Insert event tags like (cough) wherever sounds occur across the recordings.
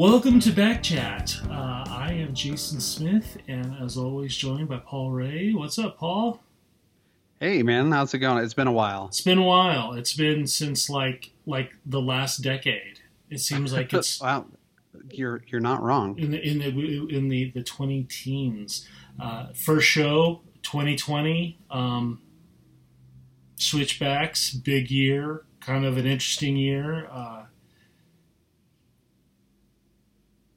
Welcome to Back Chat. Uh, I am Jason Smith, and as always, joined by Paul Ray. What's up, Paul? Hey, man, how's it going? It's been a while. It's been a while. It's been since like like the last decade. It seems like (laughs) it's wow. You're you're not wrong. in the in the in the the twenty teens. Uh, first show, twenty twenty. Um, switchbacks, big year, kind of an interesting year. Uh,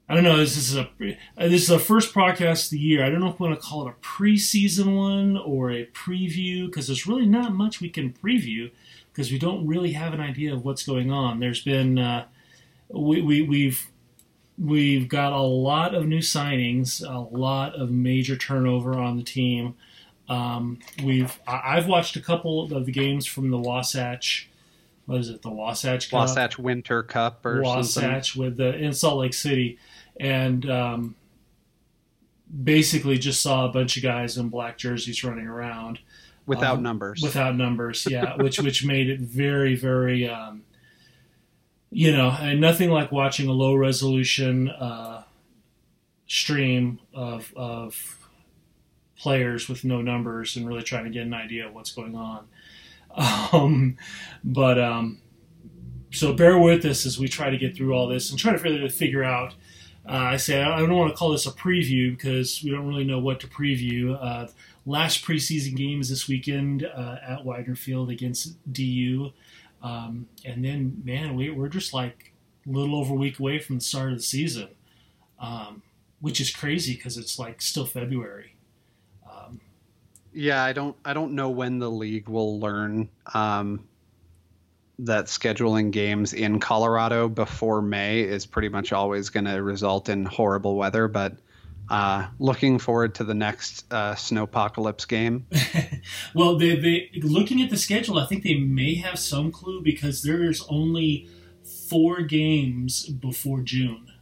I don't know. This is a uh, this is the first podcast of the year. I don't know if we want to call it a preseason one or a preview because there's really not much we can preview because we don't really have an idea of what's going on. There's been uh, we, we we've we've got a lot of new signings, a lot of major turnover on the team. Um, we've I've watched a couple of the games from the Wasatch. What is it? The Wasatch Cup. Wasatch Winter Cup or something. Wasatch with the in Salt Lake City, and um, basically just saw a bunch of guys in black jerseys running around Without um, numbers. without numbers. Yeah, (laughs) which which made it very very. Um, you know, and nothing like watching a low resolution uh, stream of of players with no numbers and really trying to get an idea of what's going on. (laughs) Um, but um, so bear with us as we try to get through all this and try to figure, figure out. Uh, I say I don't want to call this a preview because we don't really know what to preview. Uh, last preseason games this weekend uh, at Weidner Field against DU, um, and then man, we, we're just like a little over a week away from the start of the season, um, which is crazy because it's like still February. Um, yeah, I don't I don't know when the league will learn um, that scheduling games in Colorado before May is pretty much always going to result in horrible weather. But uh, looking forward to the next uh, snowpocalypse game. (laughs) well, they, they looking at the schedule, I think they may have some clue because there's only four games before June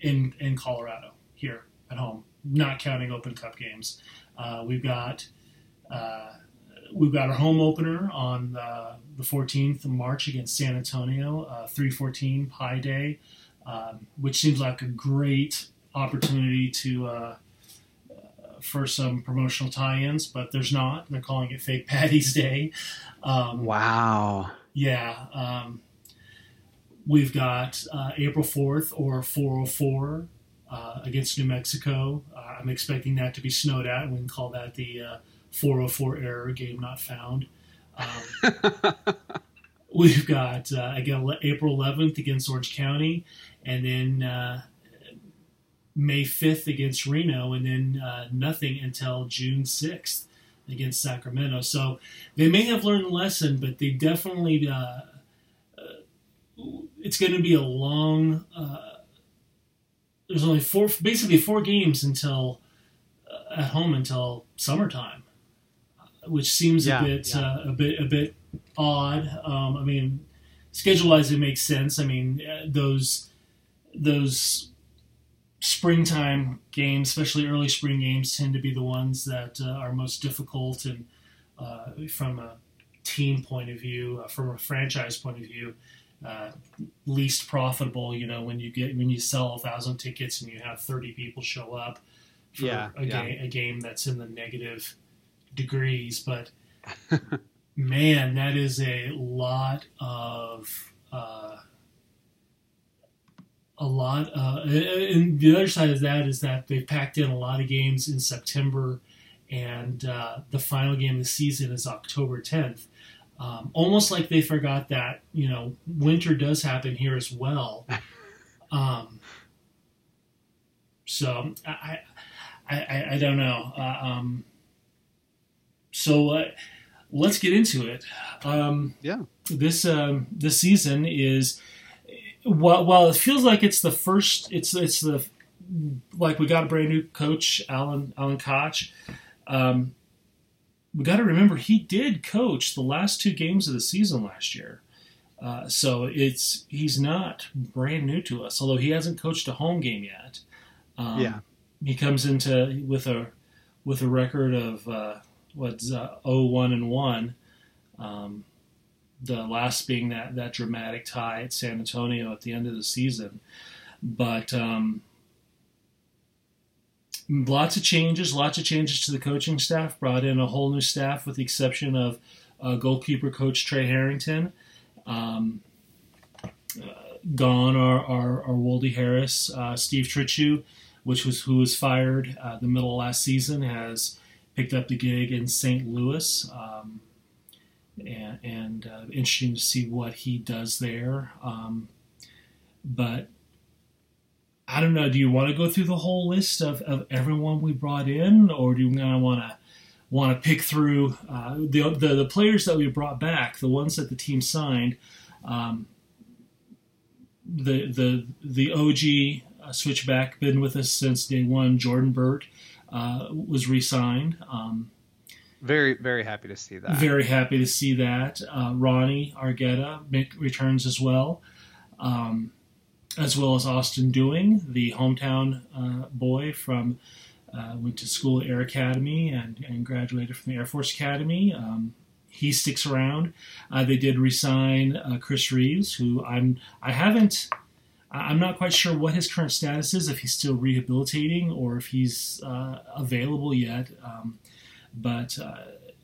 in in Colorado here at home, not counting Open Cup games. Uh, we've got uh, we've got our home opener on uh, the 14th of March against San Antonio, uh, 314 Pi Day, um, which seems like a great opportunity to uh, for some promotional tie-ins, but there's not. They're calling it Fake Patty's Day. Um, Wow. yeah. Um, we've got uh, April 4th or 404 uh, against New Mexico. Uh, I'm expecting that to be snowed out. We can call that the uh, 404 error game not found. Um, (laughs) we've got uh, again April 11th against Orange County, and then uh, May 5th against Reno, and then uh, nothing until June 6th against Sacramento. So they may have learned a lesson, but they definitely. Uh, uh, it's going to be a long. Uh, there's only four, basically four games until at home until summertime, which seems Yeah, a bit yeah. uh, a bit a bit odd. Um, I mean, schedule wise, it makes sense. I mean, uh, those those springtime games, especially early spring games, tend to be the ones that uh, are most difficult and uh, from a team point of view, uh, from a franchise point of view, uh, least profitable. You know, when you get when you sell a thousand tickets and you have thirty people show up for Yeah, a, yeah. Game, a game that's in the negative degrees, but (laughs) man, that is a lot of. Uh, a lot, uh, and the other side of that is that they've packed in a lot of games in September, and uh, the final game of the season is October 10th. Um, almost like they forgot that you know winter does happen here as well. (laughs) Um, so I, I, I, I don't know. Uh, um, so uh, let's get into it. Um, Yeah. This um, this season is while, while it feels like it's the first, it's it's the like we got a brand new coach, Alan Alan Koch. Um, we got to remember he did coach the last two games of the season last year. Uh, so it's he's not brand new to us, although he hasn't coached a home game yet. Um, Yeah. he comes into with a with a record of uh, what's uh, 0-1 and one. Um, the last being that that dramatic tie at San Antonio at the end of the season. but um, lots of changes, lots of changes to the coaching staff. Brought in a whole new staff, with the exception of uh, goalkeeper coach Trey Harrington. Um, uh, gone are, are, are Wolde Harris, uh, Steve Trittschuh, which was who was fired uh, the middle last season, has picked up the gig in St. Louis. Um, and, and uh, interesting to see what he does there. Um, but I don't know. Do you want to go through the whole list of, of everyone we brought in, or do you kind of want to want to pick through uh, the, the, the players that we brought back, the ones that the team signed? Um, the the the OG uh, switchback been with us since day one. Jordan Burt uh, was re-signed. Um, very, very happy to see that. Very happy to see that. Uh, Ronnie Argueta returns as well, um, as well as Austin Dewing, the hometown uh, boy from uh, went to school at Air Academy and, and, graduated from the Air Force Academy. Um, he sticks around. Uh, they did resign uh, Chris Reeves, who I'm I haven't. I'm not quite sure what his current status is, if he's still rehabilitating or if he's uh, available yet. Um, but uh,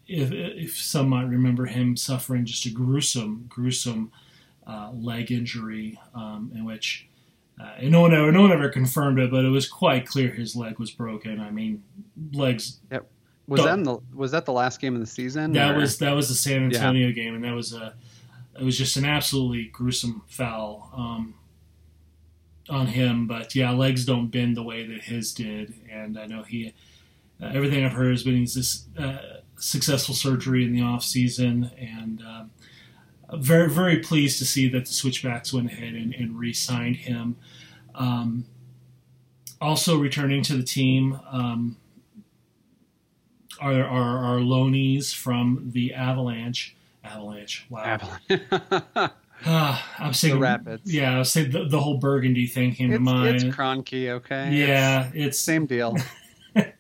if, if some might remember him suffering just a gruesome, gruesome uh, leg injury um, in which uh, no one ever, no one ever confirmed it, but it was quite clear his leg was broken. I mean, legs. Yep. Was that the was that the last game of the season? That or? was that was the San Antonio yeah. game, and that was a it was just an absolutely gruesome foul um, on him. But yeah, legs don't bend the way that his did, and I know he uh, everything I've heard has been he's this uh, successful surgery in the off season, and um, very very pleased to see that the Switchbacks went ahead and, and re-signed him. Um, also returning to the team um, are, are our loanees from the Avalanche. Avalanche. Wow. Avalanche. (laughs) Uh, I was saying the rapids. Yeah, I was saying the, the whole Burgundy thing came it's, to mind. It's Kroenke, okay. Yeah, it's, it's same deal. (laughs) the,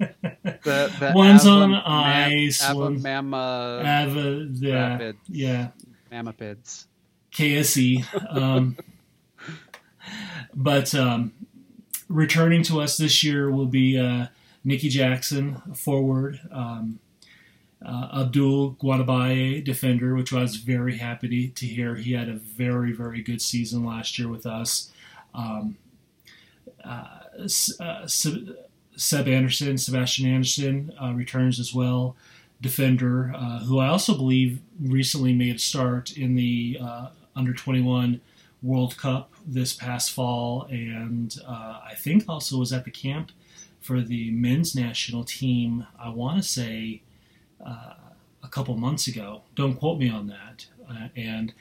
the one's Ava, on ice. Ava, one, Mama, Ava, yeah, Rapids, yeah, Mamapids, KSE. Um, but um, returning to us this year will be uh, Niki Jackson, forward. Um, uh, Abdul Guadabaye, defender, which I was very happy to, hear. He had a very, very good season last year with us. Um, uh, uh, Seb Anderson, Sebastian Anderson uh, returns as well, defender, uh, who I also believe recently made a start in the uh, under 21 World Cup this past fall, and I think also was at the camp for the men's national team. I want to say uh, a couple months ago. Don't quote me on that. Uh, and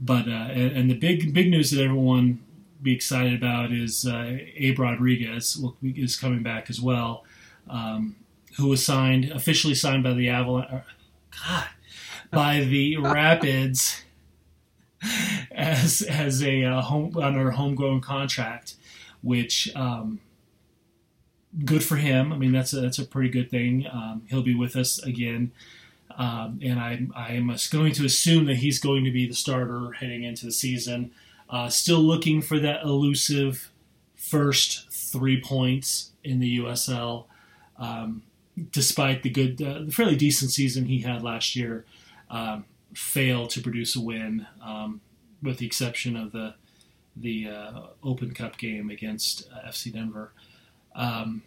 but and, and the big big news that everyone be excited about is uh, Abe Rodriguez is coming back as well, um, who was signed officially signed by the Avalanche. Uh, God, by the Rapids (laughs) as as a uh, home under a homegrown contract, which um, good for him. I mean that's a, that's a pretty good thing. Um, he'll be with us again. Um, and I, I am going to assume that he's going to be the starter heading into the season. Uh, still looking for that elusive first three points in the USL. Um, despite the good, uh, the fairly decent season he had last year, um, failed to produce a win, um, with the exception of the the uh, Open Cup game against uh, FC Denver. Um,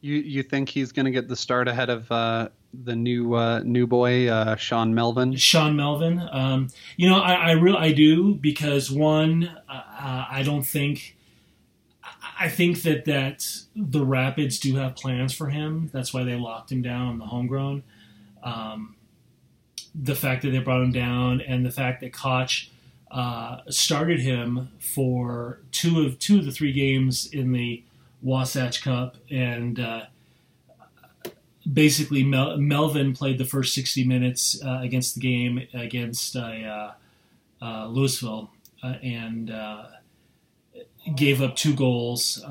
you you think he's going to get the start ahead of uh, the new uh, new boy uh, Sean Melvin. Sean Melvin. Um, you know, I, I really I do because one, uh, I don't think. I think that that the Rapids do have plans for him. That's why they locked him down on the homegrown. Um, the fact that they brought him down, and the fact that Koch uh, started him for two of two of the three games in the Wasatch Cup, and uh, basically Mel- Melvin played the first 60 minutes uh, against the game against uh, uh, Louisville uh, and uh, gave up two goals.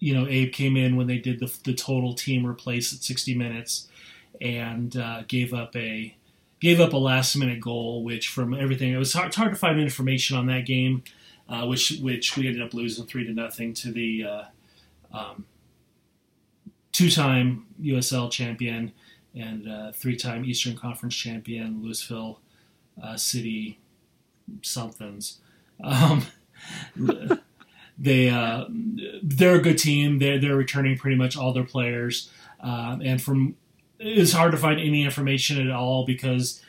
You know, Abe came in when they did the, the total team replace at 60 minutes and gave up a gave up a last minute goal, which from everything it was hard, it's hard to find information on that game. Uh, which which we ended up losing three to nothing to the uh, um, two-time USL champion and uh, three-time Eastern Conference champion Louisville uh, City somethings. Um, (laughs) they uh, they're a good team. They're they're returning pretty much all their players, um, and from it's hard to find any information at all because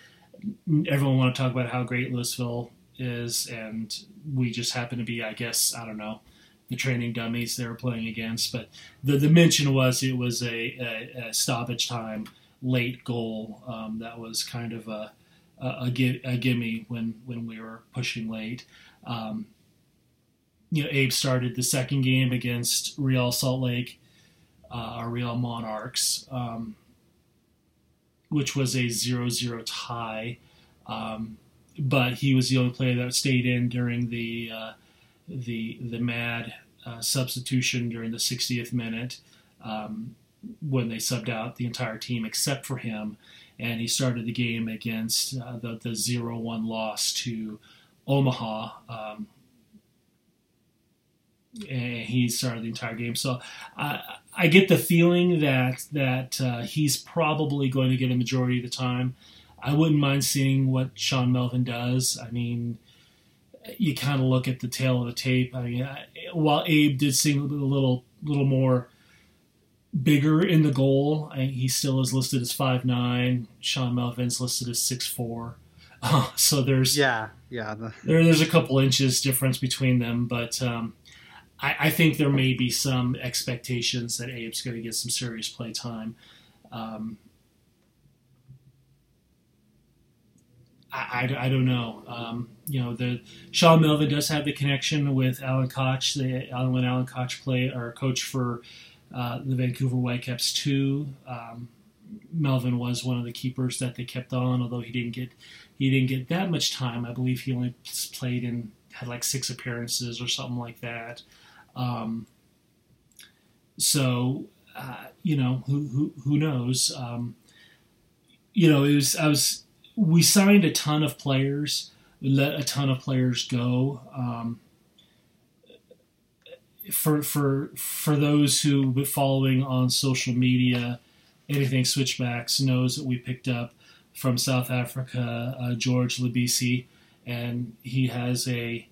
everyone want to talk about how great Louisville is, and we just happen to be, I guess, I don't know, the training dummies they were playing against. But the the mention was it was a, a, a stoppage time late goal um, that was kind of a a, a, gimme when when we were pushing late. Um, you know, Abe started the second game against Real Salt Lake, uh, our Real Monarchs, um, which was a 0-0 tie. Um, but he was the only player that stayed in during the uh, the the mad uh, substitution during the 60th minute um, when they subbed out the entire team except for him, and he started the game against uh, the the 0-1 loss to Omaha. Um, and he started the entire game. So I, I get the feeling that that uh, he's probably going to get a majority of the time. I wouldn't mind seeing what Sean Melvin does. I mean, you kind of look at the tail of the tape. I mean, I, while Abe did seem a little little more bigger in the goal, I, he still is listed as five nine. Sean Melvin's listed as six four. (laughs) Uh, so there's yeah yeah the... there, there's a couple inches difference between them, but um, I, I, think there may be some expectations that Abe's going to get some serious play time. Um, I, I, I, don't know. Um, you know, the Sean Melvin does have the connection with Alan Koch. The when Alan Koch played or coach for uh, the Vancouver Whitecaps too. Um, Melvin was one of the keepers that they kept on, although he didn't get he didn't get that much time. I believe he only played in had like six appearances or something like that. Um, so uh, you know who who, who knows? Um, you know, it was I was we signed a ton of players, we let a ton of players go. Um, for for for those who been following on social media, anything switchbacks knows that we picked up from South Africa uh, George Labisi, and he has a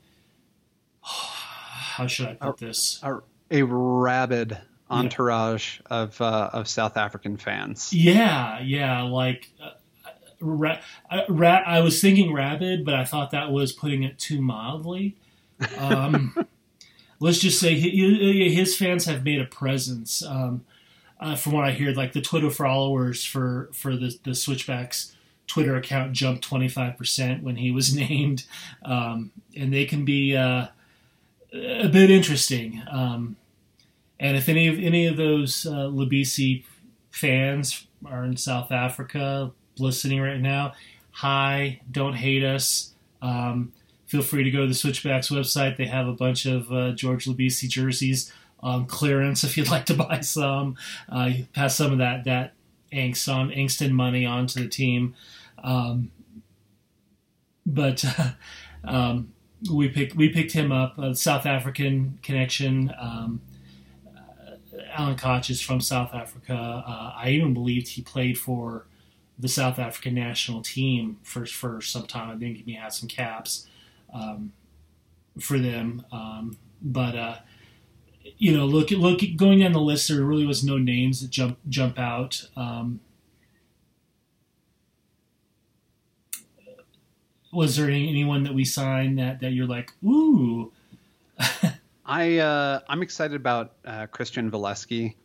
(sighs) how should I put a, this a, a rabid entourage yeah. of uh, of South African fans. Yeah, yeah, like. Uh, ra- ra- I was thinking rabid, but I thought that was putting it too mildly. Um, (laughs) let's just say his fans have made a presence. Um, uh, from what I hear, like the Twitter followers for for the the Switchbacks Twitter account jumped twenty five percent when he was (laughs) named, um, and they can be uh, a bit interesting. Um, and if any of any of those uh, Labisi fans are in South Africa, listening right now, hi, don't hate us. Um, feel free to go to the Switchbacks website. They have a bunch of uh, George Labisi jerseys on clearance if you'd (laughs) like to buy some. Uh, pass some of that that angst on angst and money onto the team. Um, but uh, (laughs) um, we picked we picked him up. A South African connection. Um, uh, Alan Koch is from South Africa. Uh, I even believed he played for the South African national team for for some time. I think he had some caps um, for them, um, but uh, you know, look look going down the list, there really was no names that jump jump out. Um, was there any, anyone that we signed that that you're like, ooh? (laughs) I uh, I'm excited about uh, Christian Volesky.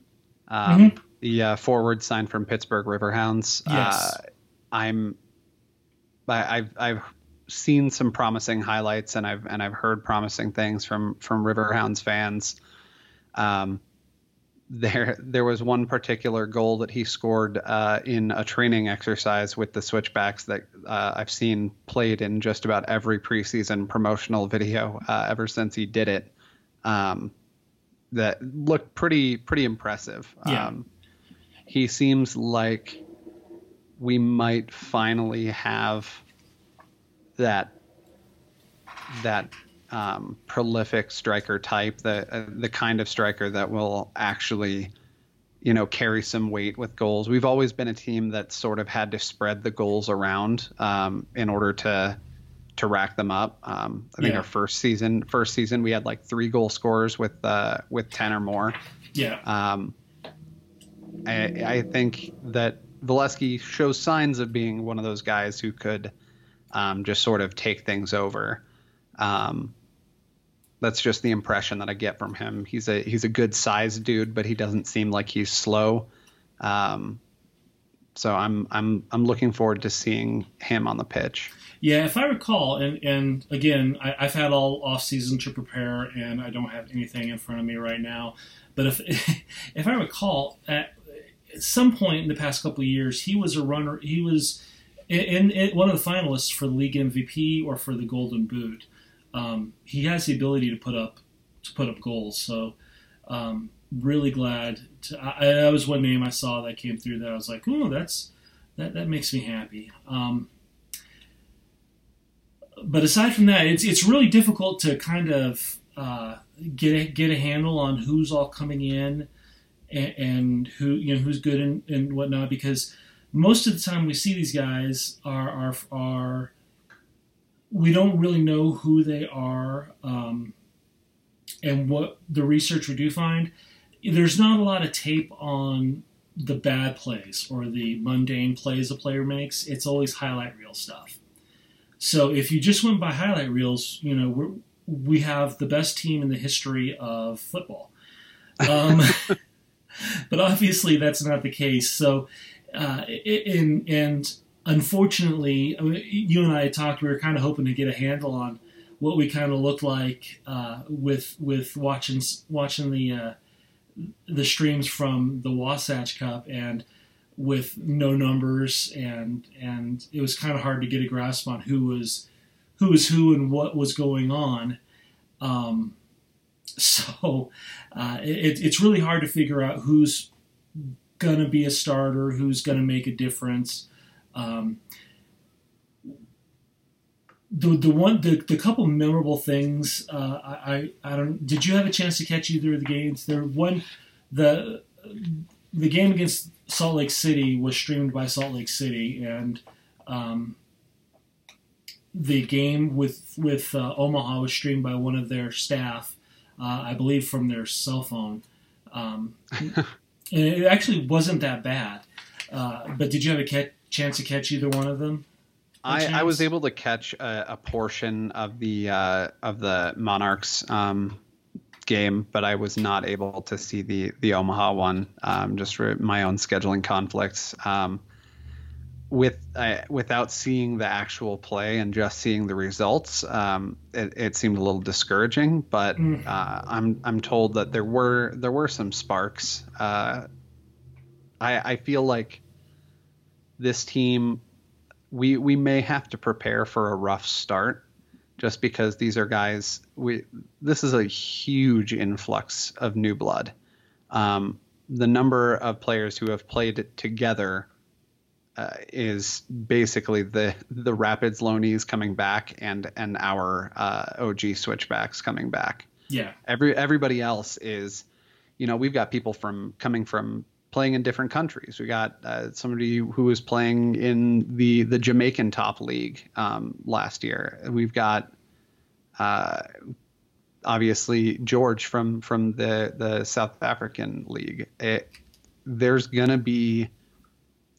Um, mm-hmm the uh, forward signed from Pittsburgh Riverhounds. Yes. Uh, I'm. I, I've I've seen some promising highlights and I've and I've heard promising things from from Riverhounds fans. Um, there there was one particular goal that he scored uh, in a training exercise with the switchbacks that uh, I've seen played in just about every preseason promotional video uh, ever since he did it. Um, that looked pretty pretty impressive. Yeah. Um, he seems like we might finally have that that um, prolific striker type, the uh, the kind of striker that will actually, you know, carry some weight with goals. We've always been a team that sort of had to spread the goals around um, in order to to rack them up. Um, I think Yeah. our first season, first season, we had like three goal scorers with uh, with ten or more. Yeah. Um, I, I think that Volesky shows signs of being one of those guys who could um, just sort of take things over. Um, that's just the impression that I get from him. He's a he's a good sized dude, but he doesn't seem like he's slow. Um, so I'm I'm I'm looking forward to seeing him on the pitch. Yeah, if I recall, and and again, I, I've had all off season to prepare, and I don't have anything in front of me right now. But if (laughs) if I recall, at some point in the past couple of years, he was a runner. He was in, in one of the finalists for the league MVP or for the Golden Boot. Um, he has the ability to put up to put up goals. So um, really glad. To, I, that was one name I saw that came through that I was like, oh, that's that that makes me happy. Um, but aside from that, it's it's really difficult to kind of uh, get a, get a handle on who's all coming in and, and who you know who's good and, and whatnot because most of the time we see these guys are are are we don't really know who they are um, and what the research we do find. There's not a lot of tape on the bad plays or the mundane plays a player makes. It's always highlight reel stuff. So if you just went by highlight reels, you know, we're, we have the best team in the history of football. (laughs) Um, (laughs) but obviously that's not the case. So, uh, in, and unfortunately, I mean, you and I talked, we were kind of hoping to get a handle on what we kind of looked like uh, with with watching watching the uh, the streams from the Wasatch Cup and with no numbers and and it was kind of hard to get a grasp on who was who was who and what was going on um, (laughs) so uh, it, it's really hard to figure out who's gonna be a starter who's gonna make a difference. Um, the the one the, the couple memorable things uh, I I don't did you have a chance to catch either of the games? There one the the game against Salt Lake City was streamed by Salt Lake City, and um, the game with with uh, Omaha was streamed by one of their staff, uh, I believe, from their cell phone. Um, (laughs) and it actually wasn't that bad. Uh, but did you have a ca- chance to catch either one of them? I, I was able to catch a, a portion of the uh, of the Monarchs um, game, but I was not able to see the the Omaha one um, just for my own scheduling conflicts. Um, with uh, without seeing the actual play and just seeing the results, um, it, it seemed a little discouraging. But Mm. uh, I'm I'm told that there were there were some sparks. Uh, I I feel like this team we we may have to prepare for a rough start just because these are guys we this is a huge influx of new blood um, the number of players who have played together uh, is basically the the rapids loanees coming back and and our uh, og switchbacks coming back. Yeah, every everybody else is you know we've got people from coming from playing in different countries. We got uh, somebody who was playing in the the jamaican top league um, last year. We've got uh, obviously george from from the the south african league. It, there's gonna be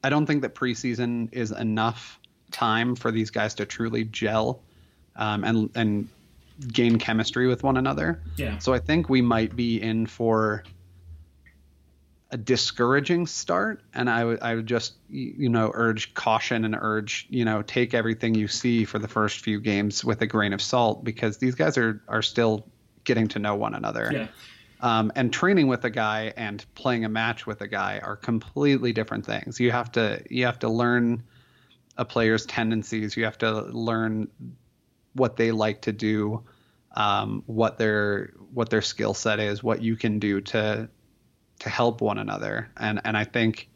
i don't think that preseason is enough time for these guys to truly gel um, and and gain chemistry with one another. Yeah, so I think we might be in for a discouraging start, and I would I would just you know urge caution and urge you know take everything you see for the first few games with a grain of salt because these guys are are still getting to know one another. yeah, Um, and training with a guy and playing a match with a guy are completely different things. You have to you have to learn a player's tendencies. You have to learn what they like to do, um, what their what their skill set is, what you can do to to help one another. And and I think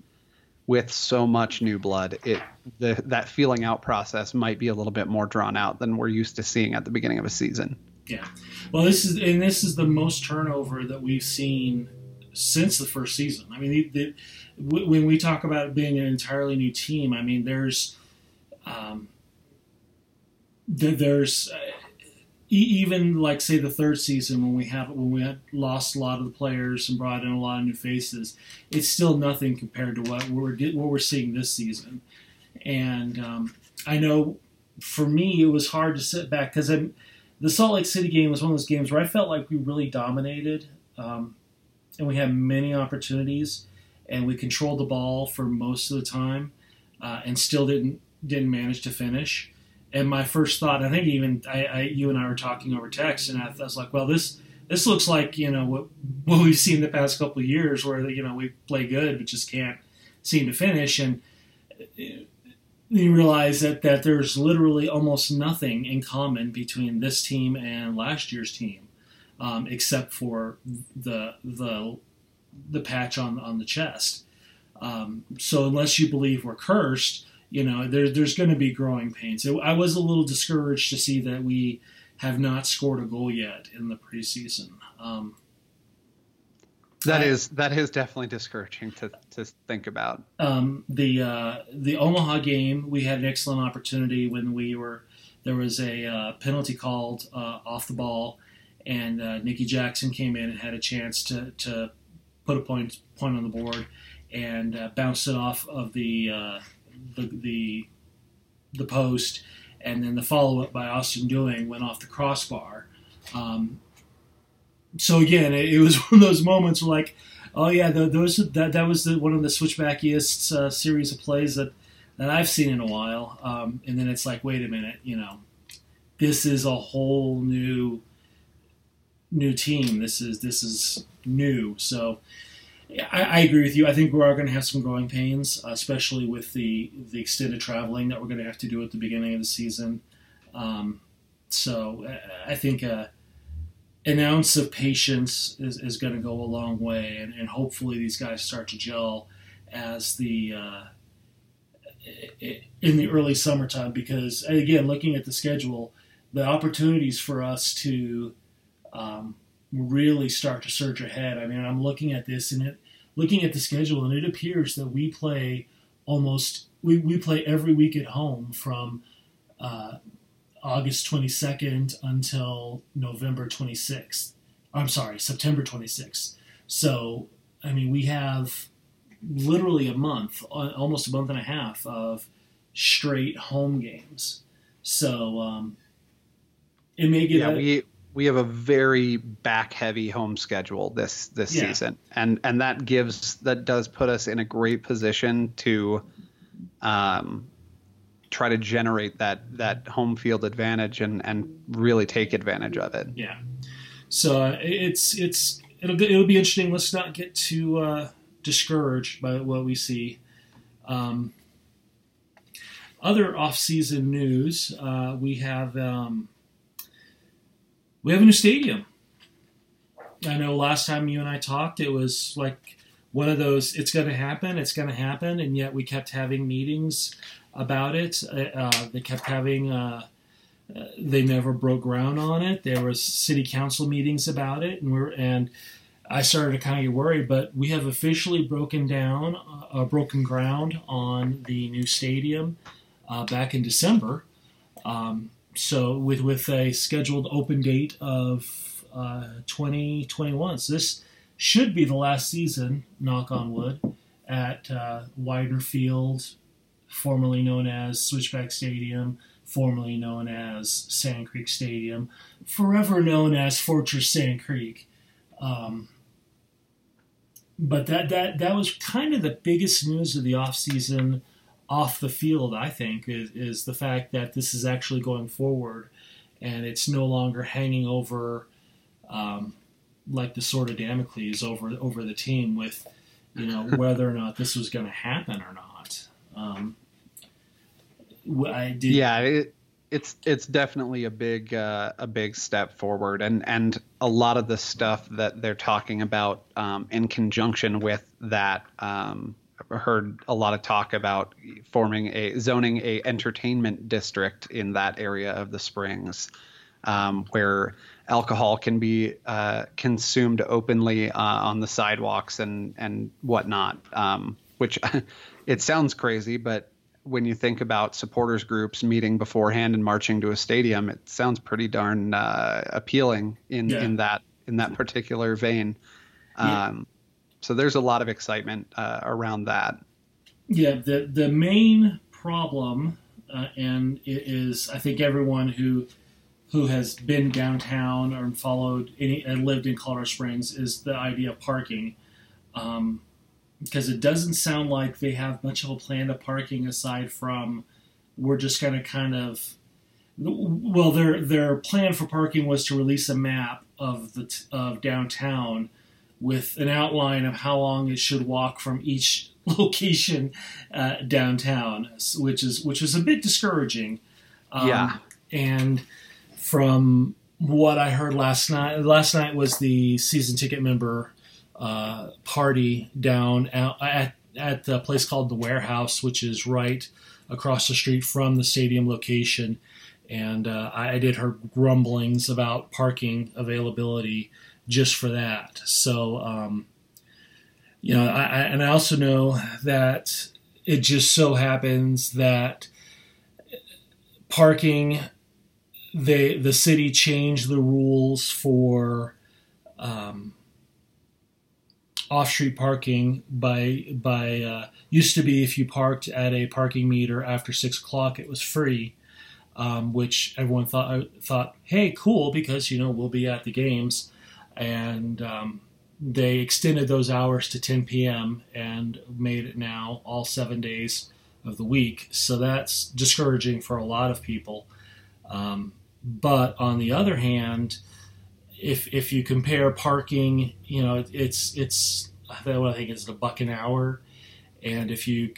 with so much new blood, it the that feeling out process might be a little bit more drawn out than we're used to seeing at the beginning of a season. Yeah. Well, this is and this is the most turnover that we've seen since the first season. I mean, when we talk about being an entirely new team, I mean, there's um, there's uh, even like say the third season when we have when we lost a lot of the players and brought in a lot of new faces, it's still nothing compared to what we're what we're seeing this season. And um, I know for me it was hard to sit back because the Salt Lake City game was one of those games where I felt like we really dominated, um, and we had many opportunities, and we controlled the ball for most of the time, uh, and still didn't didn't manage to finish. And my first thought, I think even I, I, you and I were talking over text, and I, I was like, well, this this looks like you know what (laughs) what we've seen the past couple of years, where you know we play good but just can't seem to finish, and you realize that that there's literally almost nothing in common between this team and last year's team, um, except for the the the patch on on the chest. Um, so unless you believe we're cursed, you know there, there's going to be growing pains. I was a little discouraged to see that we have not scored a goal yet in the preseason. Um, that I, is that is definitely discouraging to, to think about. Um, the uh, the Omaha game, we had an excellent opportunity when we were there was a uh, penalty called uh, off the ball, and uh, Niki Jackson came in and had a chance to, to put a point point on the board and uh, bounced it off of the, uh, the the the post, and then the follow up by Austin Dewing went off the crossbar. Um, so again, it, it, was (laughs) one of those moments where like, oh yeah, the, those that that was the, one of the switchbackiest uh, series of plays that that I've seen in a while. Um, and then it's like, wait a minute, you know, this is a whole new new team. This is this is new. So I, I agree with you. I think we are going to have some growing pains, especially with the the extended traveling that we're going to have to do at the beginning of the season. Um, so I think. Uh, an ounce of patience is, is going to go a long way, and, and hopefully these guys start to gel as the uh, in the early summertime. Because again, looking at the schedule, the opportunities for us to um, really start to surge ahead. I mean, I'm looking at this and it, looking at the schedule, and it appears that we play almost we, we play every week at home from uh, August 22nd until November 26th. I'm sorry, September 26th. So, I mean, we have literally a month, almost a month and a half of straight home games. So, um, it may get yeah, a, we we have a very back heavy home schedule this this yeah. season, and and that gives that does put us in a great position to um, try to generate that that home field advantage and and really take advantage of it. Yeah. So it's it's it'll it'll be interesting. Let's not get too uh, discouraged by what we see. Um, other off-season news: uh, we have um, we have a new stadium. I know last time you and I talked, it was like one of those. It's going to happen. It's going to happen, and yet we kept having meetings about it. Uh, uh, they kept having. Uh, uh, they never broke ground on it. There was city council meetings about it, and we're and I started to kind of get worried. But we have officially broken down, uh, broken ground on the new stadium uh, back in December. Um, so with with a scheduled open date of uh, 2021, so this should be the last season. Knock on wood at uh, Weidner Field formerly known as Switchback Stadium, formerly known as Sand Creek Stadium, forever known as Fortress Sand Creek. Um, but that, that that was kind of the biggest news of the offseason off the field, I think, is, is the fact that this is actually going forward and it's no longer hanging over um, like the sword of Damocles over over the team with you know (laughs) whether or not this was going to happen or not. Um, I did. Yeah, it, it's it's definitely a big uh, a big step forward, and and a lot of the stuff that they're talking about um, in conjunction with that. Um, heard a lot of talk about forming a zoning a entertainment district in that area of the Springs. um, where alcohol can be uh, consumed openly uh, on the sidewalks and and whatnot. Um, which (laughs) it sounds crazy, but when you think about supporters groups meeting beforehand and marching to a stadium, it sounds pretty darn uh, appealing in yeah. in that in that particular vein. Yeah. Um, so there's a lot of excitement uh, around that. Yeah, the the main problem, uh, and it is I think everyone who who has been downtown or followed any and lived in Colorado Springs is the idea of parking. Um, because it doesn't sound like they have much of a plan of parking aside from we're just going to kind of well their their plan for parking was to release a map of the of downtown with an outline of how long it should walk from each (laughs) location uh, downtown which is which is a bit discouraging. Um, yeah. and from what I heard last night last night was the season ticket member uh, party down at, at a place called the Warehouse, which is right across the street from the stadium location. And uh, I did hear grumblings about parking availability just for that. So, um, you know, I, and I also know that it just so happens that parking, they the city changed the rules for um, off-street parking by by uh, used to be if you parked at a parking meter after six o'clock it was free, um, which everyone thought thought hey cool because you know we'll be at the games, and um, they extended those hours to 10 p.m. and made it now all seven days of the week. So that's discouraging for a lot of people. Um, but on the other hand, if if you compare parking, you know, it's it's I think it's a buck an hour, and if you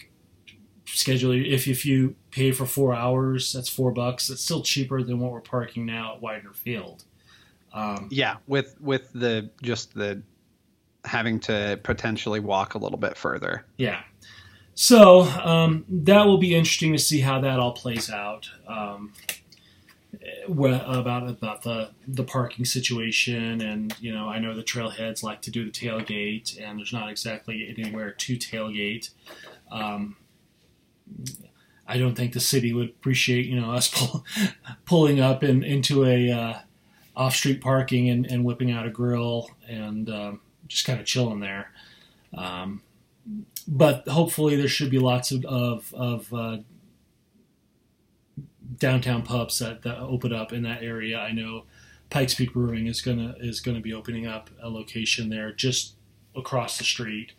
schedule if if you pay for four hours, that's four bucks. It's still cheaper than what we're parking now at Weidner Field. Um, yeah, with with the just the having to potentially walk a little bit further. Yeah. So um, that will be interesting to see how that all plays out. Um, about about the the parking situation, and you know, I know the trailheads like to do the tailgate, and there's not exactly anywhere to tailgate. Um, I don't think the city would appreciate you know us pull, (laughs) pulling up in, into a uh, off street parking and, and, whipping out a grill and um, just kind of chilling there. Um, but hopefully, there should be lots of of, of uh, downtown pubs that, that open up in that area. I know Pikes Peak Brewing is gonna is gonna be opening up a location there just across the street.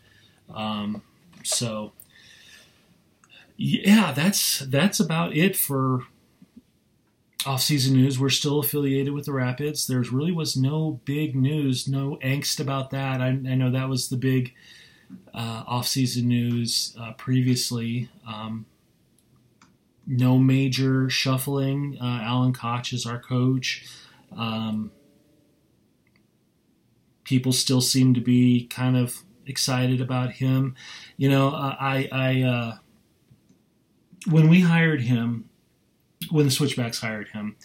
Um, so yeah, that's that's about it for off-season news. We're still affiliated with the Rapids. There really was no big news, no angst about that. I, I know that was the big uh, off-season news uh, previously. Um, no major shuffling. Uh, Alan Koch is our coach. Um, people still seem to be kind of excited about him. You know, I, I uh, when we hired him, when the Switchbacks hired him,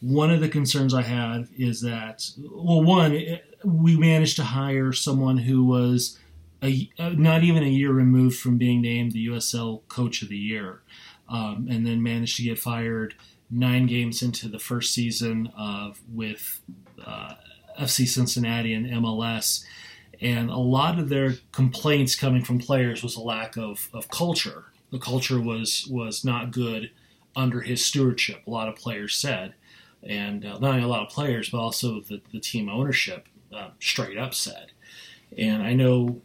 one of the concerns I had is that, well, one, we managed to hire someone who was a, not even a year removed from being named the USL Coach of the Year um, and then managed to get fired nine games into the first season of with uh, FC Cincinnati and MLS. And a lot of their complaints coming from players was a lack of, of culture. The culture was was not good under his stewardship. A lot of players said, and uh, not only a lot of players, but also the, the team ownership uh, straight up said. And I know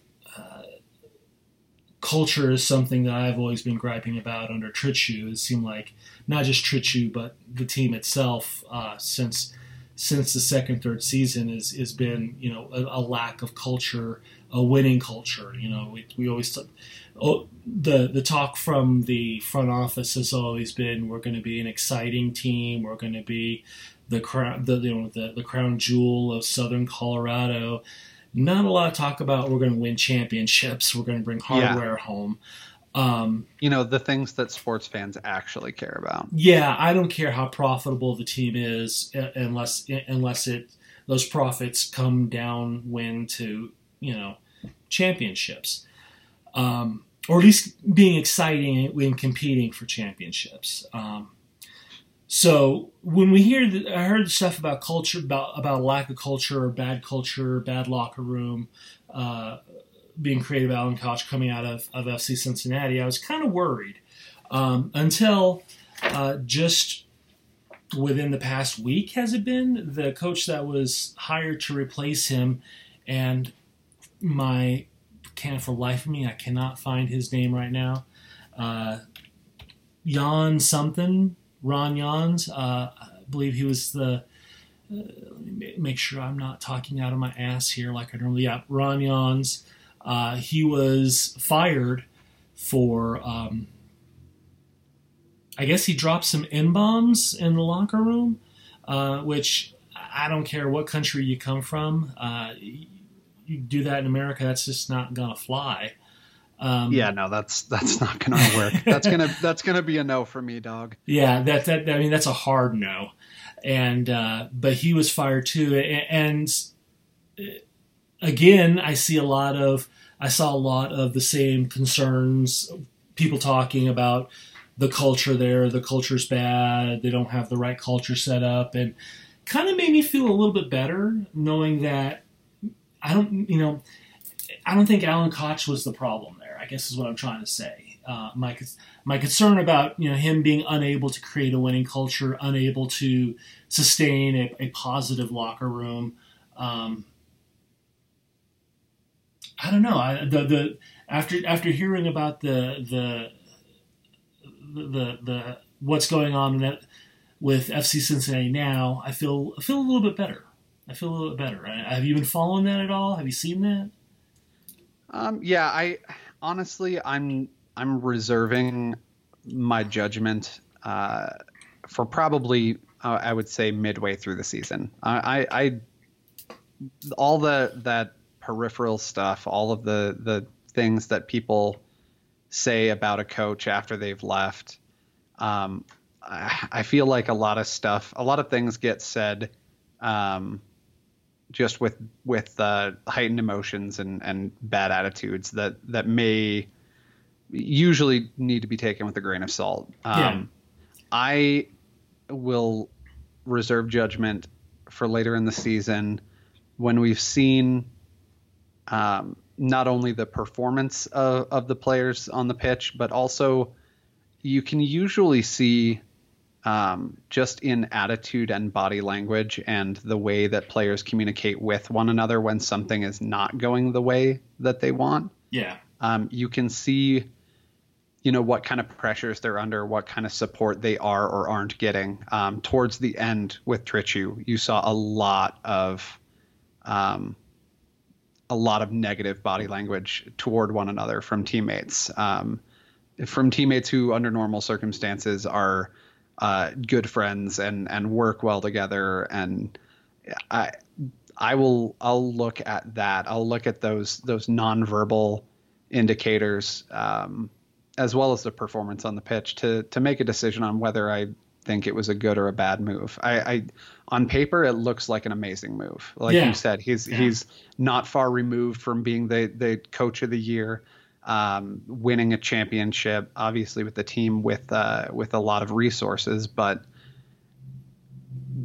culture is something that I've always been griping about under Trittschuh. It seemed like not just Trittschuh, but the team itself uh, since since the second third season is has been you know a, a, lack of culture, a winning culture. You know we, we always oh, the the talk from the front office has always been we're going to be an exciting team. We're going to be the crown the you know the, the crown jewel of Southern Colorado not a lot of talk about we're going to win championships, we're going to bring hardware yeah. home. Um, you know the things that sports fans actually care about. Yeah, I don't care how profitable the team is unless unless it those profits come down when to you know championships, um, or at least being exciting when competing for championships. Um, so when we hear, the, I heard stuff about culture, about about lack of culture or bad culture, bad locker room. Uh, being created by Alan Koch coming out of, of FC Cincinnati, I was kind of worried um, until uh, just within the past week, has it been? The coach that was hired to replace him, and my can't for life of me, I cannot find his name right now. Uh, Jan something, Ron Jans. Uh, I believe he was the. Uh, let me make sure I'm not talking out of my ass here like I normally. Yeah, Ron Jans. Uh, he was fired for, um, I guess he dropped some N bombs in the locker room, uh, which I don't care what country you come from. Uh, you do that in America, that's just not gonna fly. Um, yeah, no, that's that's not gonna work. that's gonna (laughs) that's gonna be a no for me, dog. Yeah, that that I mean that's a hard no, and uh, but he was fired too, and, and again, I see a lot of I saw a lot of the same concerns, people talking about the culture there, the culture's bad, they don't have the right culture set up, and kind of made me feel a little bit better knowing that I don't, you know, I don't think Alan Koch was the problem. I guess is what I'm trying to say. Uh, my my concern about you know him being unable to create a winning culture, unable to sustain a, a positive locker room. Um, I don't know. I, the the after after hearing about the the the the what's going on that with FC Cincinnati now, I feel I feel a little bit better. I feel a little bit better. Have you been following that at all? Have you seen that? Um, yeah, I honestly I'm I'm reserving my judgment uh, for probably uh, I would say midway through the season. I, I, I all the that peripheral stuff, all of the the things that people say about a coach after they've left. Um, I, I, feel like a lot of stuff, a lot of things get said, um, just with with uh, heightened emotions and and bad attitudes that that may usually need to be taken with a grain of salt. Um, yeah. I will reserve judgment for later in the season when we've seen um, not only the performance of, of the players on the pitch, but also you can usually see um, just in attitude and body language and the way that players communicate with one another when something is not going the way that they want. Yeah. Um, you can see, you know, what kind of pressures they're under, what kind of support they are or aren't getting. Um, towards the end with Trittschuh, you saw a lot of um, a lot of negative body language toward one another from teammates, um, from teammates who, under normal circumstances, are uh, good friends and and work well together. And I I will I'll look at that. I'll look at those those nonverbal indicators um, as well as the performance on the pitch to to make a decision on whether I think it was a good or a bad move. I, I on paper it looks like an amazing move. Like yeah. you said, he's yeah. he's not far removed from being the the coach of the year, um, winning a championship, obviously with the team with uh, with a lot of resources, but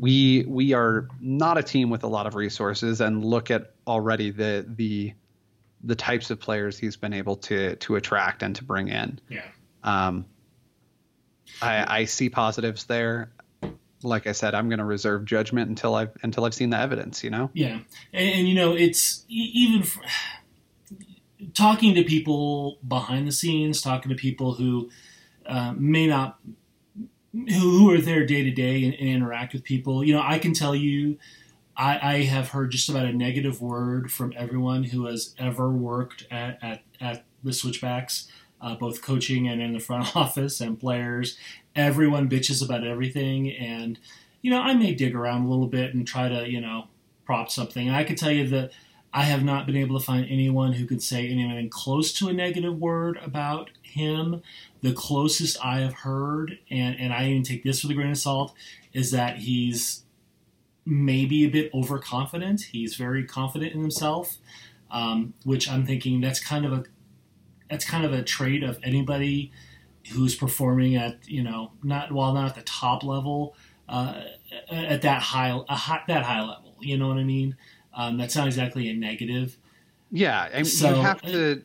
we we are not a team with a lot of resources and look at already the the the types of players he's been able to to attract and to bring in. Yeah. Um, I, I see positives there. Like I said, I'm going to reserve judgment until I've until I've seen the evidence. You know. Yeah, and, and you know, it's even for, talking to people behind the scenes, talking to people who uh, may not who are there day to day and interact with people. You know, I can tell you, I, I, have heard just about a negative word from everyone who has ever worked at, at, at the Switchbacks uh, both coaching and in the front (laughs) office and players. Everyone bitches about everything, and you know I may dig around a little bit and try to you know prop something. And I can tell you that I have not been able to find anyone who could say anything close to a negative word about him. The closest I have heard, and, and I even take this with a grain of salt, is that he's maybe a bit overconfident. He's very confident in himself, um, which I'm thinking that's kind of a that's kind of a trait of anybody who's performing at you know not while not at the top level uh, at that high, high, that high level. You know what I mean? Um, that's not exactly a negative. Yeah, and so, you have to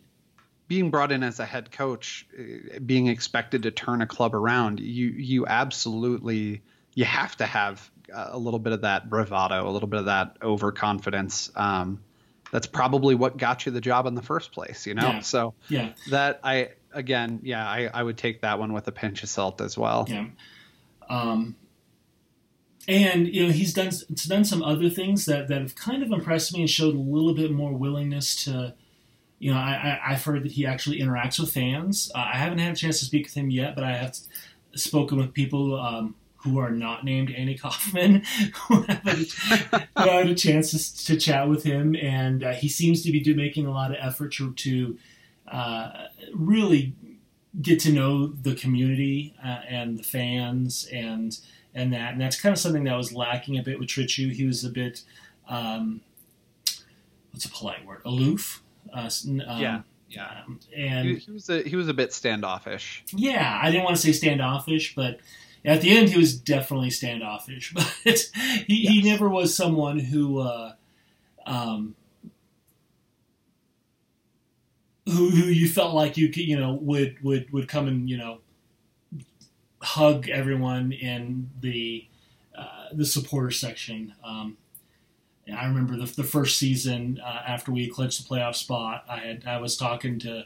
being brought in as a head coach, uh, being expected to turn a club around. You you absolutely you have to have a little bit of that bravado, a little bit of that overconfidence. Um, that's probably what got you the job in the first place, you know. Yeah. So yeah, that I again, yeah, I, I would take that one with a pinch of salt as well. Yeah. Um, and you know he's done done some other things that, that have kind of impressed me and showed a little bit more willingness to you know I, I have heard that he actually interacts with fans. Uh, I haven't had a chance to speak with him yet but I have spoken with people um, who are not named annie Kaufman (laughs) who had a chance to, to, chat with him. And uh, he seems to be do, making a lot of effort to, to uh, really get to know the community uh, and the fans. And and that, and that's kind of something that was lacking a bit with Trittschuh. He was a bit, um, what's a polite word, aloof. Uh, um, yeah, yeah, um, and he, he, was a he was a bit standoffish. Yeah, I didn't want to say standoffish, but at the end he was definitely standoffish. (laughs) But he, yes. he never was someone who. Uh, um, who, who you felt like you could, you know, would, would, would come and, you know, hug everyone in the uh, the supporter section. Um, I remember the, the first season uh, after we clinched the playoff spot, I had I was talking to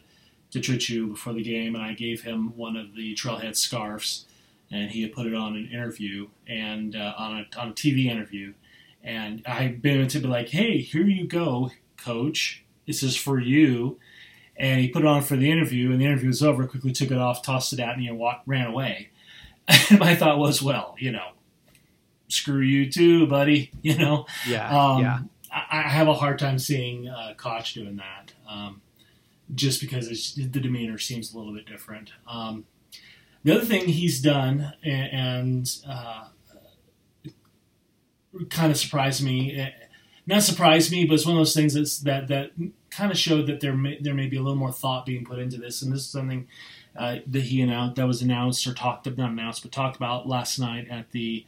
to Trittschuh before the game, and I gave him one of the Trailhead scarves, and he had put it on an interview and uh, on a on a TV interview, and I'd been to be like, "Hey, here you go, Coach. This is for you." And he put it on for the interview, and the interview was over. Quickly took it off, tossed it at me, and walked, ran away. (laughs) my thought was, well, you know, screw you too, buddy. (laughs) You know, yeah, um, yeah. I, I, have a hard time seeing uh, Koch doing that, um, just because the demeanor seems a little bit different. Um, the other thing he's done, and, and uh, kind of surprised me, eh, not surprised me, but it's one of those things that's, that that kind of showed that there may, there may be a little more thought being put into this, and this is something uh, that he announced that was announced or talked not announced but talked about last night at the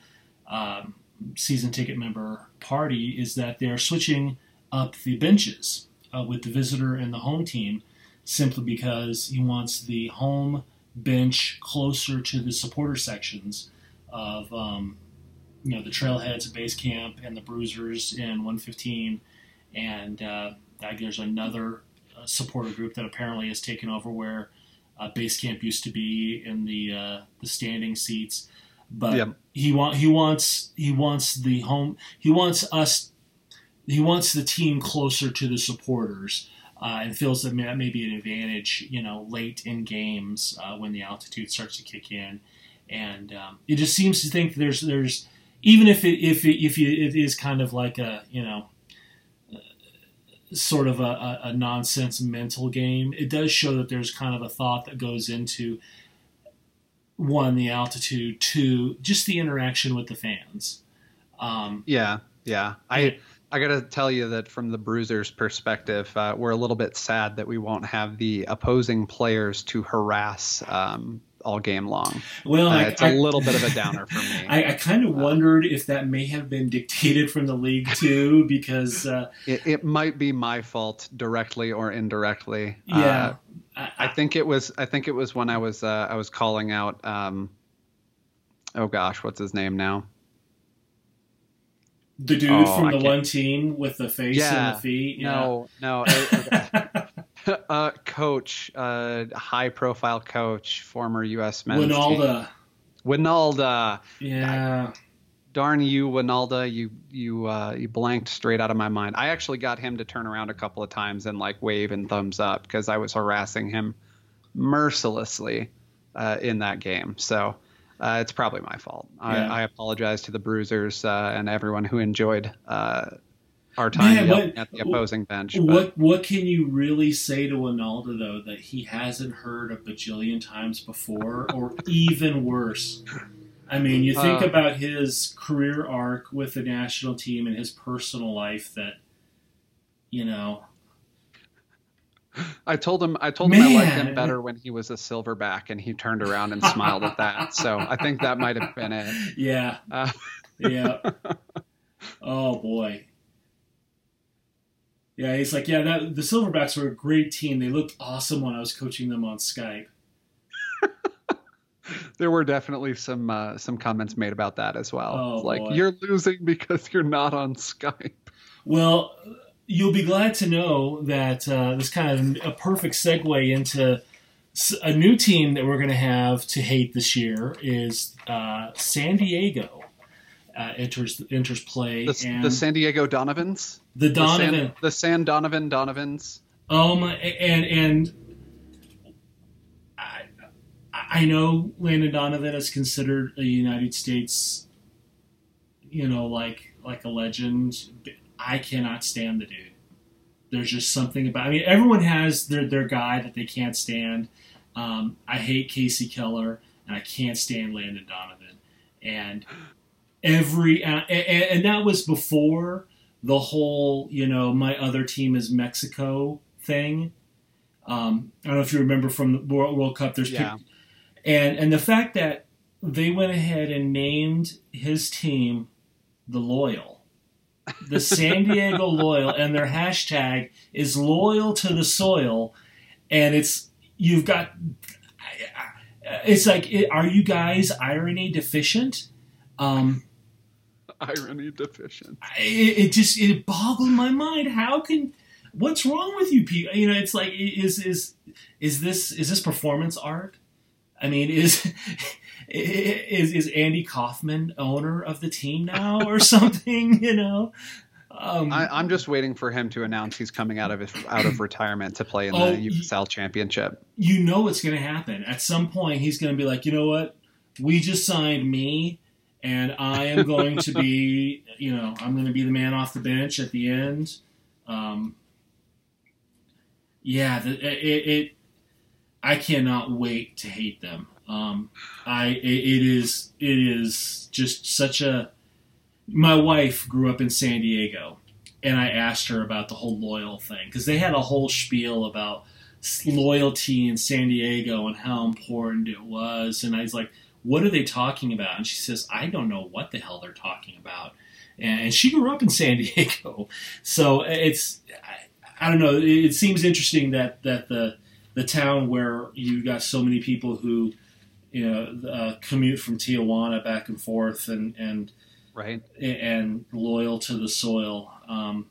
um, season ticket member party is that they're switching up the benches uh, with the visitor and the home team simply because he wants the home bench closer to the supporter sections of um, you know the trailheads base camp and the bruisers in 115 and uh, there's another uh, supporter group that apparently has taken over where uh, base camp used to be in the uh, the standing seats, but he want he wants he wants the home he wants us he wants the team closer to the supporters. Uh, and feels that that may be an advantage, you know, late in games uh, when the altitude starts to kick in, and um, it just seems to think there's there's even if it if it, if it is kind of like a you know sort of a, a, nonsense mental game. It does show that there's kind of a thought that goes into one the altitude, two just the interaction with the fans. Um, yeah, yeah. I I got to tell you that from the Bruisers' perspective, uh, we're a little bit sad that we won't have the opposing players to harass um, all game long. Well, uh, I, it's a little bit of a downer for me. (laughs) I, I kind of uh, wondered if that may have been dictated from the league too, (laughs) because uh, it, it, might be my fault directly or indirectly. Yeah, uh, I, I, think it was. I think it was when I was uh, I was calling out. Um, oh gosh, what's his name now? The dude oh, from the one team with the face yeah, and the feet. Yeah. No, no. (laughs) (laughs) uh, coach, uh, high profile coach, former U.S. men's Wynalda. Team. Wynalda. Yeah. I, darn you, Wynalda. You you uh, you blanked straight out of my mind. I actually got him to turn around a couple of times and like wave and thumbs up because I was harassing him mercilessly uh, in that game. So. Uh, it's probably my fault. Yeah. I, I, apologize to the bruisers uh, and everyone who enjoyed uh, our time Man, at the opposing bench. But What what can you really say to Wynalda though that he hasn't heard a bajillion times before, or even worse? I mean, you think Uh, about his career arc with the national team and his personal life. That you know, I told him I told him I liked him better when he was a silverback, and he turned around and smiled at that. So I think that might have been it. (laughs) yeah, Uh, yeah. (laughs) oh boy. Yeah, he's like, yeah, that the Silverbacks were a great team. They looked awesome when I was coaching them on Skype. (laughs) there were definitely some uh, some comments made about that as well. Oh, like boy. you're losing because you're not on Skype. Well, you'll be glad to know that uh, this kind of a perfect segue into a new team that we're going to have to hate this year is uh, San Diego. Uh, enters enters play The, and the San Diego Donovans, the the San, the San Donovan Donovans. Um, and and I I know Landon Donovan is considered a United States, you know, like like a legend. I cannot stand the dude. There's just something about. I mean, everyone has their their guy that they can't stand. Um, I hate Kasey Keller, and I can't stand Landon Donovan. And every uh, and, and that was before the whole you know my other team is Mexico thing. Um, I don't know if you remember from the World, World Cup. There's Yeah. and and the fact that they went ahead and named his team the Loyal, the San Diego (laughs) Loyal, and their hashtag is loyal to the soil, and it's you've got. It's like, are you guys irony deficient? Um, (laughs) Irony deficient. it, it just it boggled my mind. How can what's wrong with you people? You know, it's like is is is this is this performance art? I mean, is (laughs) is is Andy Kaufman owner of the team now (laughs) or something? You know, um, I, I'm just waiting for him to announce he's coming out of his, out of retirement to play in Oh, the USL Championship. you know what's going to happen. At some point, he's going to be like, you know what? We just signed me, and I am going to be, (laughs) you know, I'm going to be the man off the bench at the end. Um, yeah, the, it, it. I cannot wait to hate them. Um, I it, it is it is just such a. My wife grew up in San Diego, and I asked her about the whole loyal thing because they had a whole spiel about loyalty in San Diego and how important it was. And I was like, what are they talking about? And she says, I don't know what the hell they're talking about. And she grew up in San (laughs) Diego. So it's, I, I don't know. It, seems interesting that, that the, the town where you got so many people who, you know, uh, commute from Tijuana back and forth and, and, Right. and loyal to the soil. Um,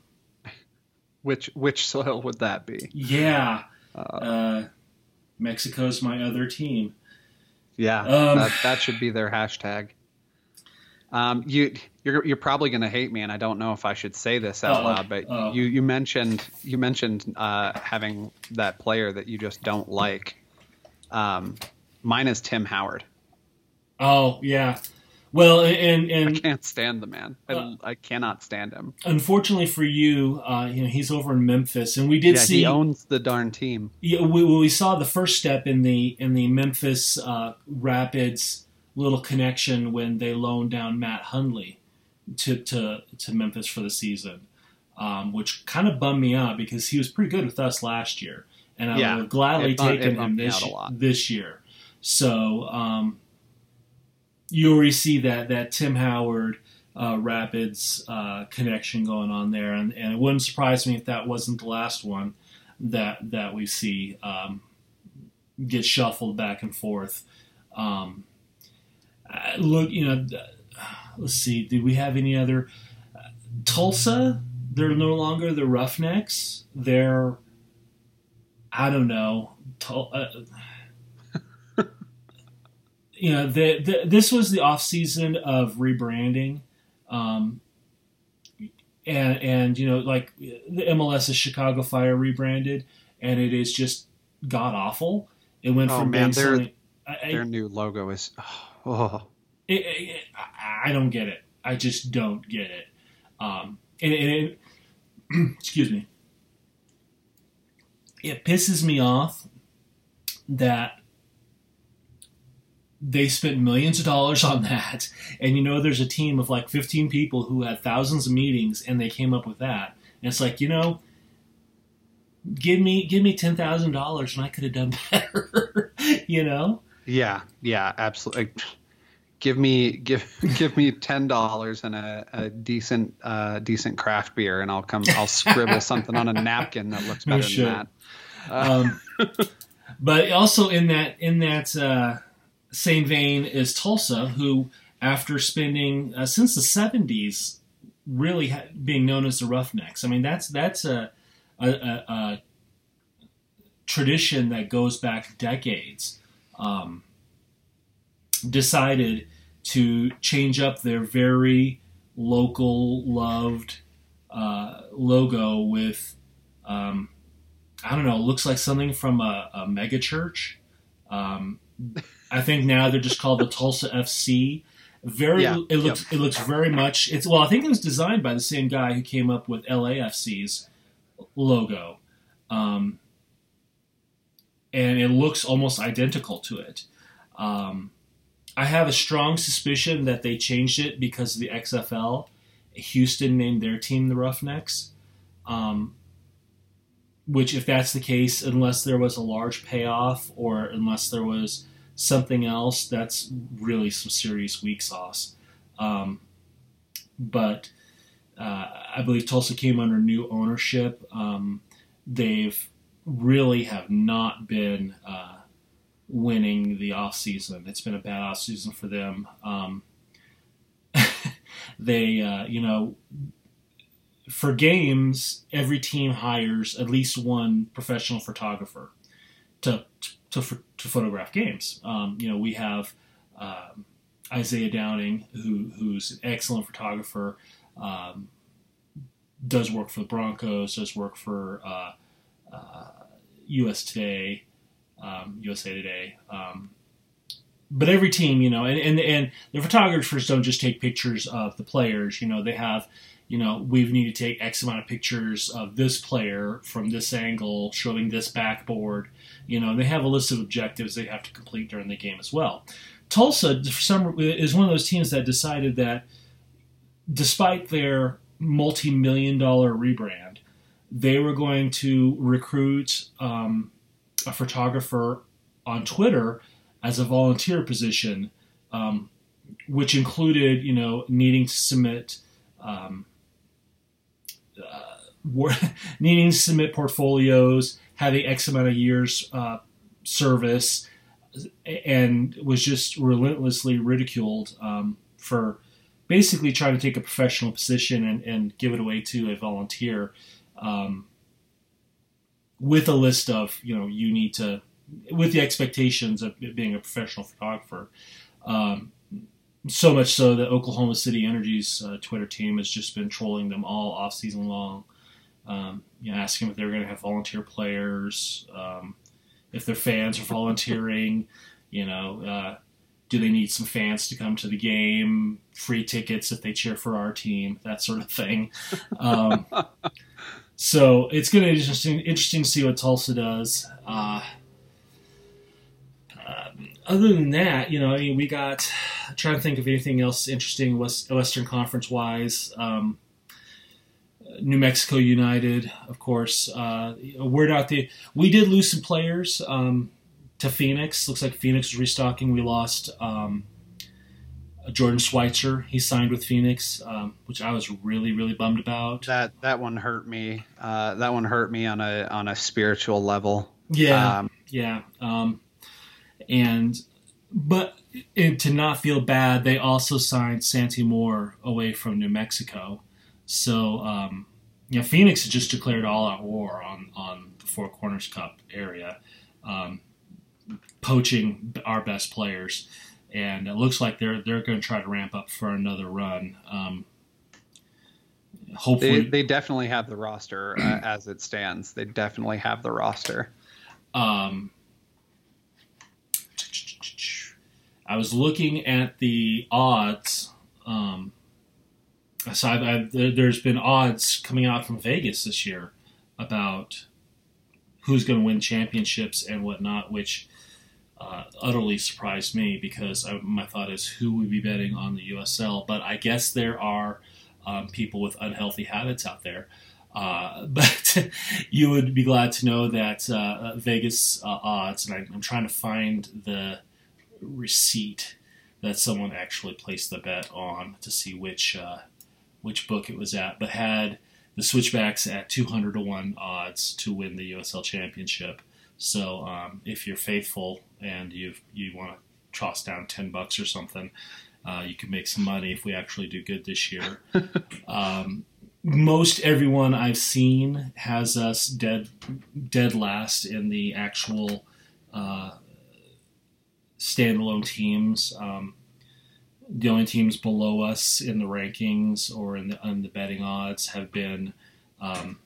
Which which soil would that be? yeah. Uh, Uh, Mexico's my other team. Yeah, um, that, that should be their hashtag. Um, you you're you're probably gonna hate me, and I don't know if I should say this out Uh-oh. loud, but Uh-oh. you you mentioned you mentioned uh, having that player that you just don't like. Um, mine is Tim Howard. Oh yeah. Well, and (laughs) I can't stand the man. I, Uh, I cannot stand him. unfortunately for you, uh, you know he's over in Memphis, and we did yeah, see he owns the darn team. yeah, we, we saw the first step in the in the Memphis uh, Rapids little connection when they loaned down Matt Hundley to to, to Memphis for the season, um, which kind of bummed me out because he was pretty good with us last year, and I Yeah, would have gladly it bum- it taken him this out a lot. this year. So um, you already see that that Tim Howard. Uh, Rapids uh, connection going on there, and, and it wouldn't surprise me if that wasn't the last one that that we see um, get shuffled back and forth. Um, look, you know, let's see. Do we have any other uh, Tulsa? They're no longer the Roughnecks. They're I don't know. Uh, you know, the, the, this was the off season of rebranding. Um, and and you know like the MLS is Chicago Fire rebranded, and it is just god awful. It went Oh, from man, being something. I, Their new logo is. (sighs) Oh, it, it, I I don't get it. I just don't get it. Um, and, and it, (clears throat) excuse me, it pisses me off that they spent millions of dollars on that and you know there's a team of like 15 people who had thousands of meetings and they came up with that and it's like you know give me give me $10,000 and I could have done (laughs) better you know yeah yeah absolutely give me give (laughs) give me ten dollars and a, a decent uh, decent craft beer, and I'll come. I'll scribble (laughs) something on a napkin that looks better than that. Uh, um, but also in that in that uh, same vein is Tulsa, who after spending uh, since the '70s really ha- being known as the Roughnecks. I mean that's that's a, a, a, a tradition that goes back decades. Um, decided to change up their very local loved uh, logo with um, I don't know, looks like something from a, a mega church. Um, I think now they're just called the (laughs) Tulsa FC. Very, yeah, it looks yep. it looks very much. It's well, I think it was designed by the same guy who came up with LAFC's logo, um, and it looks almost identical to it. Um, I have a strong suspicion that they changed it because of the XFL. Houston named their team the Roughnecks. Um, which, if that's the case, unless there was a large payoff or unless there was something else, that's really some serious weak sauce. Um, but uh, I believe Tulsa came under new ownership. Um, they've really have not been uh, winning the off season. It's been a bad off season for them. Um, (laughs) they, uh, you know, for games, every team hires at least one professional photographer to to, to, to photograph games. Um, you know, we have um, Isaiah Downing, who who's an excellent photographer. Um, does work for the Broncos, does work for uh, uh, U.S. Today, um, USA Today. Um, but every team, you know, and, and and the photographers don't just take pictures of the players. You know, they have, you know, we need to take X amount of pictures of this player from this angle, showing this backboard. You know, they have a list of objectives they have to complete during the game as well. Tulsa, for some, is one of those teams that decided that, despite their multi-million dollar rebrand, they were going to recruit um, a photographer on Twitter as a volunteer position, um, which included, you know, needing to submit, um, uh, (laughs) needing to submit portfolios, having X amount of years uh, service, and was just relentlessly ridiculed um, for basically trying to take a professional position and, and give it away to a volunteer. Um, with a list of you know you need to with the expectations of being a professional photographer. Um, so much so that Oklahoma City Energy's uh, Twitter team has just been trolling them all off season long, um, you know, asking if they're going to have volunteer players, um, if their fans are volunteering, (laughs) you know, uh, do they need some fans to come to the game, free tickets if they cheer for our team, that sort of thing. Um, (laughs) so it's going to be interesting, interesting to see what Tulsa does. Uh, uh, other than that, you know, I mean, we got. I'm trying to think of anything else interesting West, Western Conference wise. Um, New Mexico United, of course. Uh, word out there, we did lose some players um, to Phoenix. Looks like Phoenix is restocking. We lost. Um, Jordan Schweitzer. He signed with Phoenix, um, which I was really really bummed about. That that one hurt me. Uh, that one hurt me on a on a spiritual level. Yeah, um, yeah. Um, and but and to not feel bad, they also signed Santi Moar away from New Mexico. So um, you know, Phoenix has just declared all out war on on the Four Corners Cup area, um, poaching our best players and it looks like they're they're going to try to ramp up for another run. Um, hopefully, they, they, definitely have the roster uh, (clears throat) as it stands. They definitely have the roster. Um, I was looking at the odds. Um, so I've, I've, there's been odds coming out from Vegas this year about who's going to win championships and whatnot, which uh, utterly surprised me because I, my thought is who would be betting on the USL. But I guess there are um, people with unhealthy habits out there. Uh, (laughs) but you would be glad to know that uh, Vegas uh, odds, and I, I'm trying to find the receipt that someone actually placed the bet on to see which uh, which book it was at, but had the Switchbacks at 200 to one odds to win the USL Championship. So um, if you're faithful and you you want to toss down 10 bucks or something, uh, you can make some money if we actually do good this year. (laughs) um, most everyone I've seen has us dead dead last in the actual uh, standalone teams. Um, the only teams below us in the rankings or in the, in the betting odds have been um,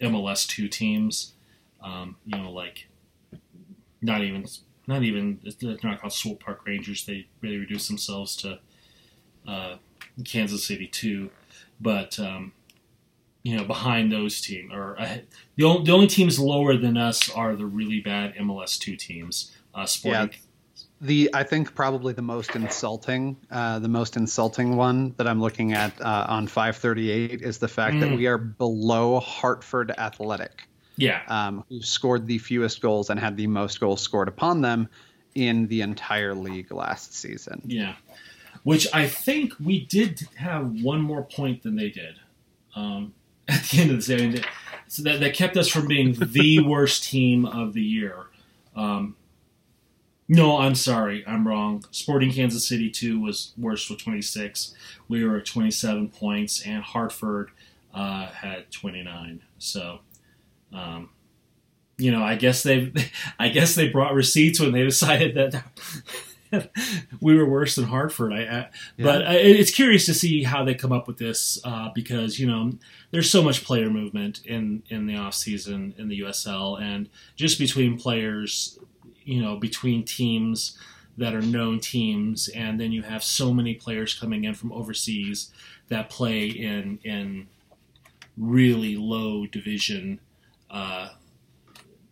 MLS two teams. Um, you know, like not even not even they're not called Swope Park Rangers. They really reduce themselves to uh, Kansas City two, but um, you know behind those teams or uh, the only the only teams lower than us are the really bad MLS two teams. Uh, Sporting. Yeah the I think probably the most insulting, uh, the most insulting one that I'm looking at uh, on 538 is the fact mm. that we are below Hartford Athletic. Yeah, um, who scored the fewest goals and had the most goals scored upon them in the entire league last season. Yeah, which I think we did have one more point than they did um, (laughs) at the end of the season. So that, that kept us from being the (laughs) worst team of the year. Um, no, I'm sorry. I'm wrong. Sporting Kansas City 2 was worse with 26. We were at 27 points, and Hartford uh, had 29. So, um, you know, I guess they, (laughs) I guess they brought receipts when they (laughs) decided that (laughs) we were worse than Hartford. I, I yeah. but I, it's curious to see how they come up with this uh, because you know there's so much player movement in in the off season in the USL and just between players you know between teams that are known teams, and then you have so many players coming in from overseas that play in in really low division uh,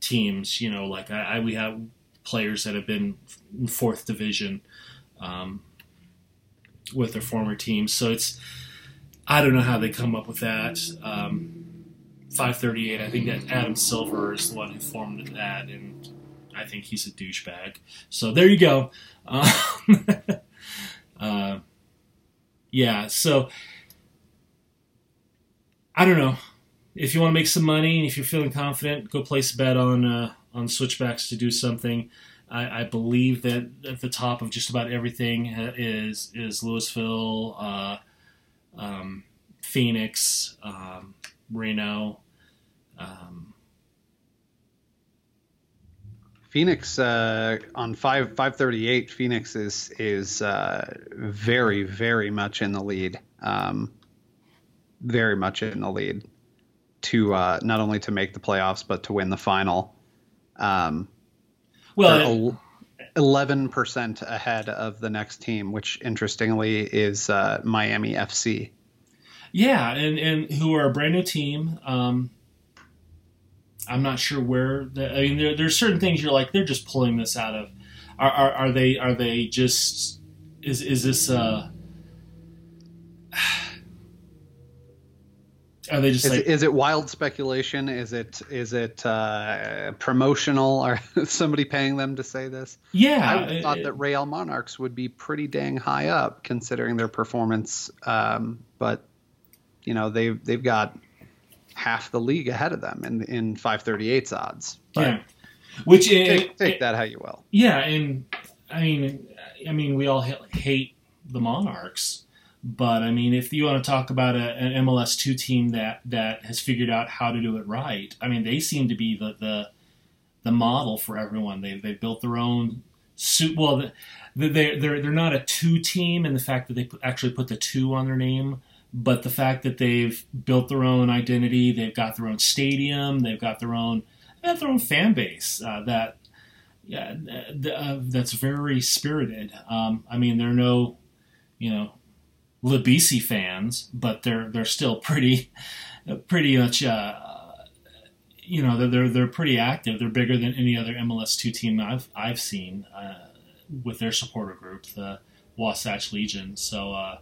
teams. You know, like I, I, we have players that have been in fourth division um, with their former teams, so it's I don't know how they come up with that. Um, 538. I think that Adam Silver is the one who formed that, and I think he's a douchebag. So there you go. Um, (laughs) uh, yeah, so I don't know. If you want to make some money and if you're feeling confident, go place a bet on uh, on switchbacks to do something. I, I, believe that at the top of just about everything is is Louisville, uh, um, Phoenix, um, Reno. Um, Phoenix uh, on five five thirty eight. Phoenix is is uh, very very much in the lead. Um, very much in the lead to uh, not only to make the playoffs but to win the final. Um, well, eleven percent ahead of the next team, which interestingly is uh, Miami FC. Yeah, and and who are a brand new team. Um, I'm not sure where. The, I mean, there, there's certain things you're like they're just pulling this out of. Are, are, are they are they just is is this uh (sighs) are they just is, like, it, is it wild speculation? Is it is it uh, promotional? Or (laughs) somebody paying them to say this? Yeah, I thought that Real Monarchs would be pretty dang high up considering their performance, um, but you know they've they've got half the league ahead of them in in 538's odds. But yeah, which uh, take, take it, that how you will. Yeah, and I mean, I mean, we all hate the Monarchs, but I mean, if you want to talk about a, an MLS two team that that has figured out how to do it right, I mean, they seem to be the the, the model for everyone. They they built their own suit. Well, they're they're they're not a two team in the fact that they actually put the two on their name but the fact that they've built their own identity, they've got their own stadium, they've got their own, have their own fan base uh, that yeah, uh, that's very spirited. Um, I mean, there are no, you know, Labisi fans, but they're they're still pretty (laughs) pretty much. Uh, you know, they're, they're they're pretty active. They're bigger than any other MLS two team I've I've seen uh, with their supporter group, the Wasatch Legion. So uh,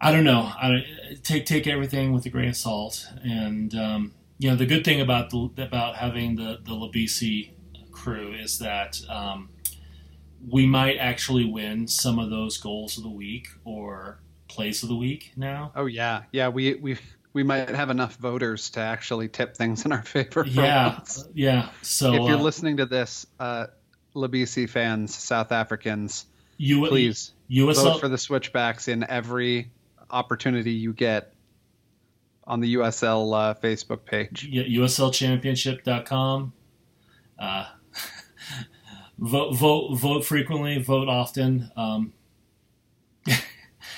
I don't know. I take take everything with a grain of salt. And um, you know, the good thing about the about having the the Labisi crew is that um, we might actually win some of those goals of the week or plays of the week now. Oh yeah, yeah. We we we might have enough voters to actually tip things in our favor. Yeah, once. yeah. So if you're uh, listening to this, uh, Labisi fans, South Africans, you, please USL, vote for the switchbacks in every opportunity you get on the USL uh, Facebook page. USLchampionship.com. Uh, (laughs) vote, vote, vote frequently, vote often. Um, (laughs)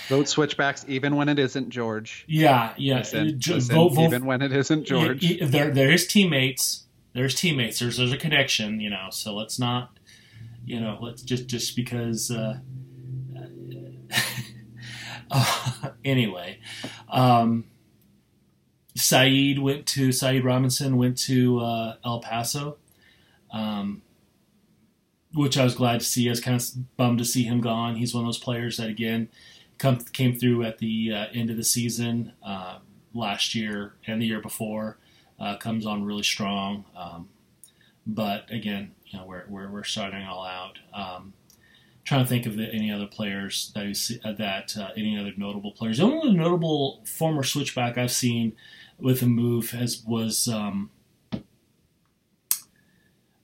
vote switchbacks even when it isn't George. Yeah, yeah. Listen, listen, vote, vote, even when it isn't George. Yeah, there, there's teammates. There's teammates. There's there's a connection, you know. So let's not, you know, let's just just because. Uh, (laughs) anyway, um, Saeed went to Saeed Robinson went to uh, El Paso. Um, which I was glad to see. I was kind of bummed to see him gone. He's one of those players that again come came through at the uh, end of the season uh, last year and the year before. Uh, comes on really strong, um, but again, you know we're we're, we're starting all out. Um, trying to think of the, any other players that see, uh, that uh, any other notable players. The only notable former switchback I've seen with a move has was. Um,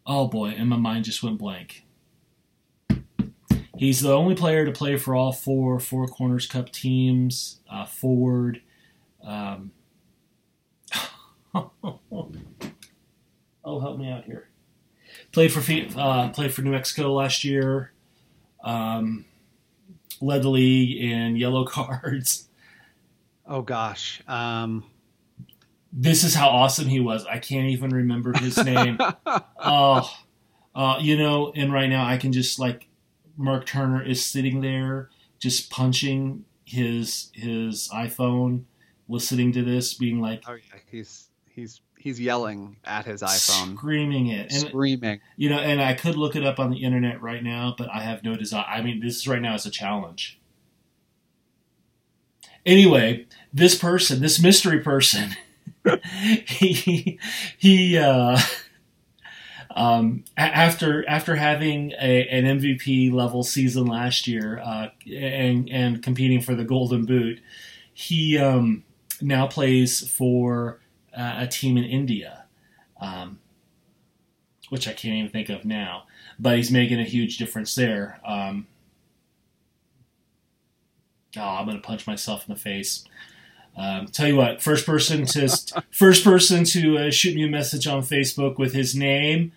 oh boy, and my mind just went blank. He's the only player to play for all four Four Corners Cup teams. Uh, forward. Um, (laughs) oh, help me out here. Played for uh, played for New Mexico last year. Um, led the league in yellow (laughs) cards. Oh gosh. Um, this is how awesome he was. I can't even remember his name. (laughs) oh, uh, you know, and right now I can just like Mark Turner is sitting there just punching his his iPhone, listening to this, being like, "Oh yeah, he's he's he's yelling at his iPhone, screaming it, and, screaming." You know, and I could look it up on the internet right now, but I have no desire. I mean, this is right now is a challenge. Anyway, this person, this mystery person, (laughs) he he. uh um, after after having a, an MVP level season last year uh, and and competing for the Golden Boot, he um, now plays for uh, a team in India, um, which I can't even think of now. But he's making a huge difference there. Um, oh, I'm gonna punch myself in the face. Um, tell you what, first person to (laughs) first person to uh, shoot me a message on Facebook with his name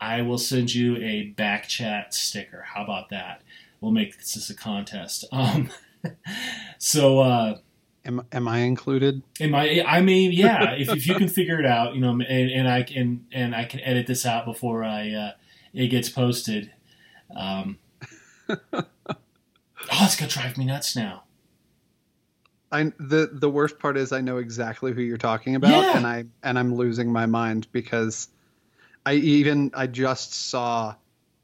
I will send you a back chat sticker. How about that? We'll make this a contest. Um, (laughs) so, uh, am am I included? Am I? I mean, yeah. if, if you can figure it out, you know, and, and I can and I can edit this out before I uh, it gets posted. Um, (laughs) oh, it's gonna drive me nuts now. I the the worst part is I know exactly who you're talking about, yeah. and I and I'm losing my mind because I even I just saw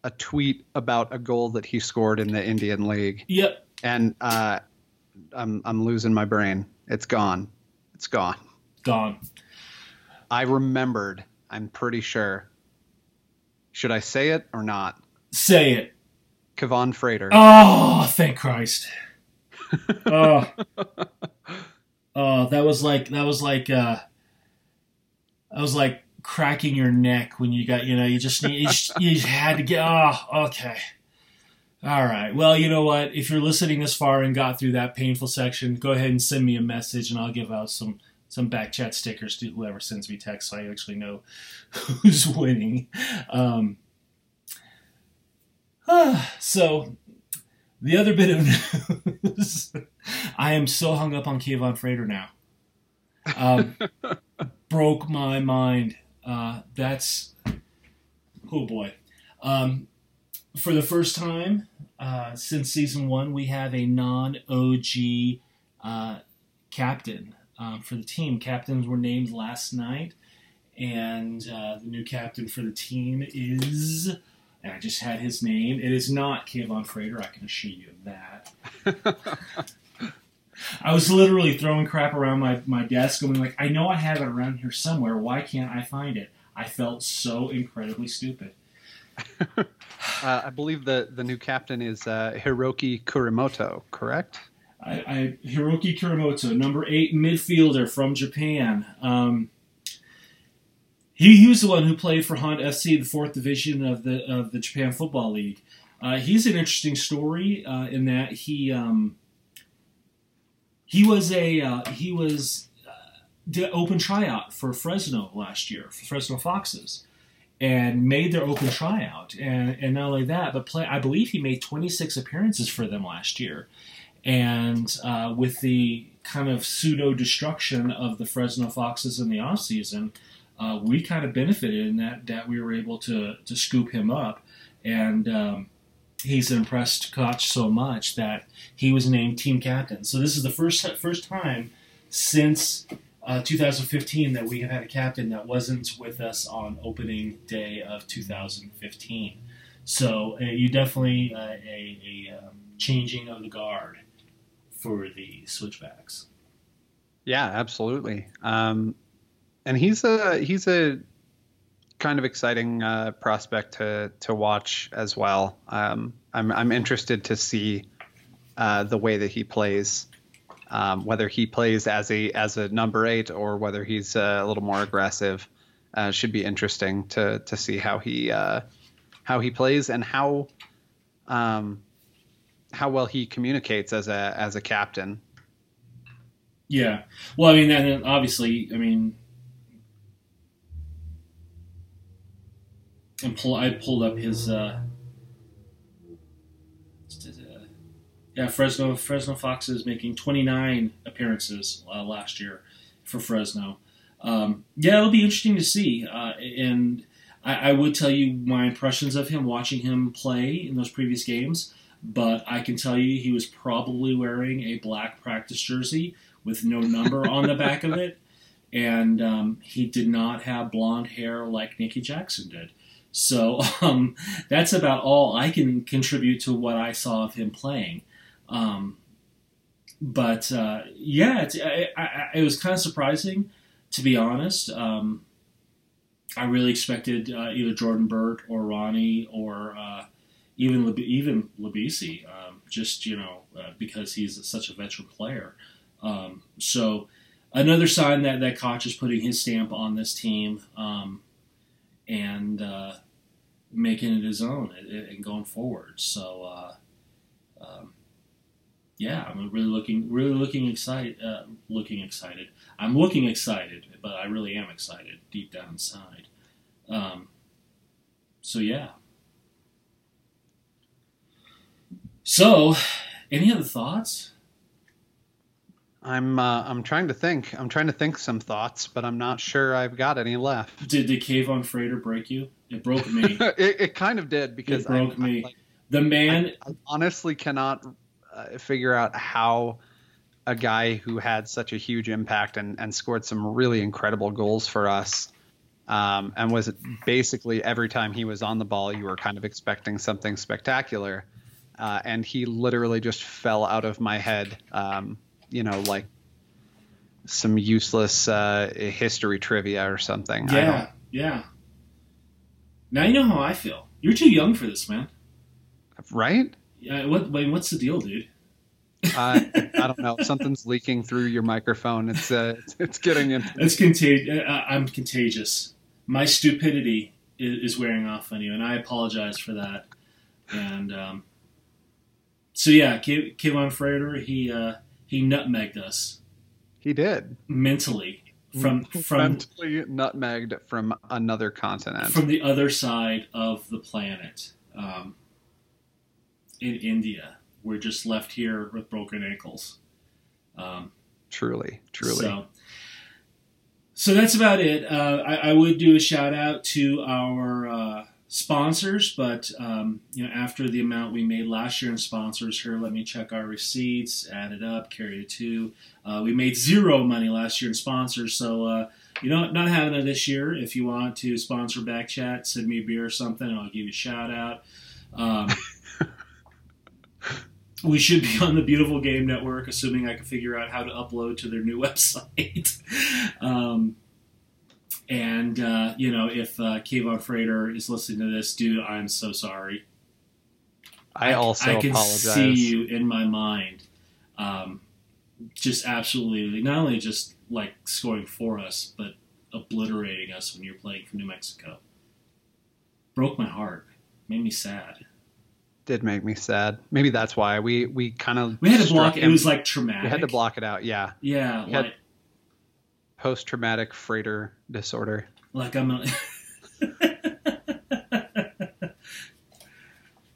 a tweet about a goal that he scored in the Indian League. Yep. And uh, I'm I'm losing my brain. It's gone. It's gone. Gone. I remembered. I'm pretty sure. Should I say it or not? Say it. Kevaughn Frater. Oh, thank Christ. (laughs) oh. oh, that was like that was like uh I was like cracking your neck when you got, you know, you just need, you, just, you had to get, oh, okay. All right. Well, you know what? If you're listening this far and got through that painful section, go ahead and send me a message and I'll give out some some back chat stickers to whoever sends me text so I actually know (laughs) who's winning. Um, (sighs) so, the other bit of (laughs) news I am so hung up on Kevaughn Frater now. Um, (laughs) broke my mind. Uh, that's oh boy. Um, for the first time uh, since season one, we have a non OG uh, captain um, for the team. Captains were named last night, and uh, the new captain for the team is. And I just had his name. It is not Kevaughn Frater. I can assure you of that. (laughs) I was literally throwing crap around my, my desk, going like, I know I have it around here somewhere. Why can't I find it? I felt so incredibly stupid. (laughs) uh, I believe the, the new captain is uh, Hiroki Kurimoto, correct? I, I, Hiroki Kurimoto, number eight midfielder from Japan. Um, he, he was the one who played for Honda FC, the fourth division of the of the Japan Football League. Uh, he's an interesting story uh, in that he um, he was a uh, he was uh, did open tryout for Fresno last year for Fresno Foxes and made their open tryout and and not only that but play I believe he made 26 appearances for them last year and uh, with the kind of pseudo destruction of the Fresno Foxes in the off season uh, we kind of benefited in that that we were able to to scoop him up, and um, he's impressed Koch so much that he was named team captain. So this is the first first time since uh, 2015 that we have had a captain that wasn't with us on opening day of 2015. So uh, you definitely uh, a, a um, changing of the guard for the switchbacks. Yeah, absolutely. Um, and he's a he's a kind of exciting uh, prospect to to watch as well. Um, I'm I'm interested to see uh, the way that he plays, um, whether he plays as a as a number eight or whether he's uh, a little more aggressive. Uh, should be interesting to to see how he uh, how he plays and how um, how well he communicates as a as a captain. Yeah, well, I mean, and obviously, I mean. I pulled up his. Uh, yeah, Fresno Fresno Foxes making 29 appearances uh, last year for Fresno. Um, yeah, it'll be interesting to see. Uh, and I, I, would tell you my impressions of him watching him play in those previous games. But I can tell you he was probably wearing a black practice jersey with no number (laughs) on the back of it. And um, he did not have blonde hair like Niki Jackson did. So (laughs) um, that's about all I can contribute to what I saw of him playing. Um, but uh, yeah, I, I, it was kind of surprising, to be honest. Um, I really expected uh, either Jordan Burt or Ronnie or uh, even even Labisi, um, just you know uh, because he's such a veteran player. Um, so another sign that that Koch is putting his stamp on this team. Um, and uh, making it his own and, going forward. So, uh, um, yeah, I'm really looking, really looking excited. Uh, looking excited. I'm looking excited, but I really am excited deep down inside. Um, so yeah. So, any other thoughts? I'm uh, I'm trying to think. I'm trying to think some thoughts, but I'm not sure I've got any left. Did the cave on freighter break you? It broke me. (laughs) it, it, kind of did because it broke I, me. Like, the man. I, I honestly cannot uh, figure out how a guy who had such a huge impact and, and scored some really incredible goals for us. Um, and was basically every time he was on the ball, you were kind of expecting something spectacular. Uh, and he literally just fell out of my head. Um, you know, like some useless uh, history trivia or something. Yeah, yeah. Now you know how I feel. You're too young for this, man. Right? Yeah. What? Wait, what's the deal, dude? uh, I don't know. Something's leaking through your microphone. It's uh, it's, it's getting into. It's contagious. Uh, I'm contagious. My stupidity is, is, wearing off on you, and I apologize for that. And um, so yeah, K- Kevaughn Frater, he uh, he nutmegged us. He did mentally from from mentally nutmegged from another continent, from the other side of the planet, um, in India. We're just left here with broken ankles. Um, truly, truly. So, so that's about it. Uh, I, I, would do a shout out to our uh, sponsors, but um, you know, after the amount we made last year in sponsors, here, let me check our receipts, add it up, carry it to. Uh, we made zero money last year in sponsors, so uh, you know, not having it this year. If you want to sponsor Backchat, send me a beer or something, and I'll give you a shout out. Um, (laughs) we should be on the Beautiful Game Network, assuming I can figure out how to upload to their new (laughs) website. um, and uh, you know, if uh, Kevaughn Frater is listening to this, dude, I'm so sorry. I also I can apologize. see you in my mind, um, just absolutely not only just like scoring for us, but obliterating us when you're playing for New Mexico. Broke my heart, made me sad. Did make me sad. Maybe that's why we we kind of We had to block it. It was like traumatic. we had to block it out. Yeah, Yeah, We like post traumatic Frater disorder. like I'm. A, (laughs)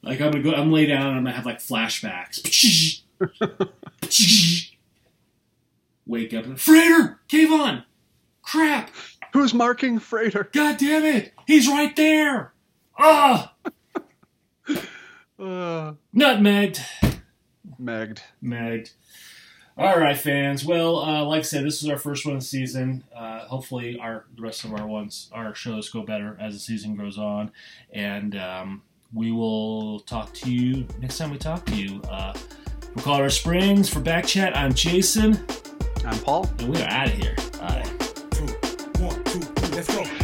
like I'm gonna go. I'm lay down and I'm gonna have like flashbacks. (laughs) Wake up and Frater, Kevaughn, crap! Who's marking Frater? God damn it, he's right there. Ah, Uh, nutmegged, megged. megged. All right, fans. Well, uh, like I said, this is our first one of the season. Uh, hopefully, our the rest of our ones, our shows go better as the season goes on, and um, we will talk to you next time we talk to you. Uh, from Colorado Springs for Back Chat, I'm Jason, I'm Paul. and we are out of here. Bye. two, one, two, three. Let's go.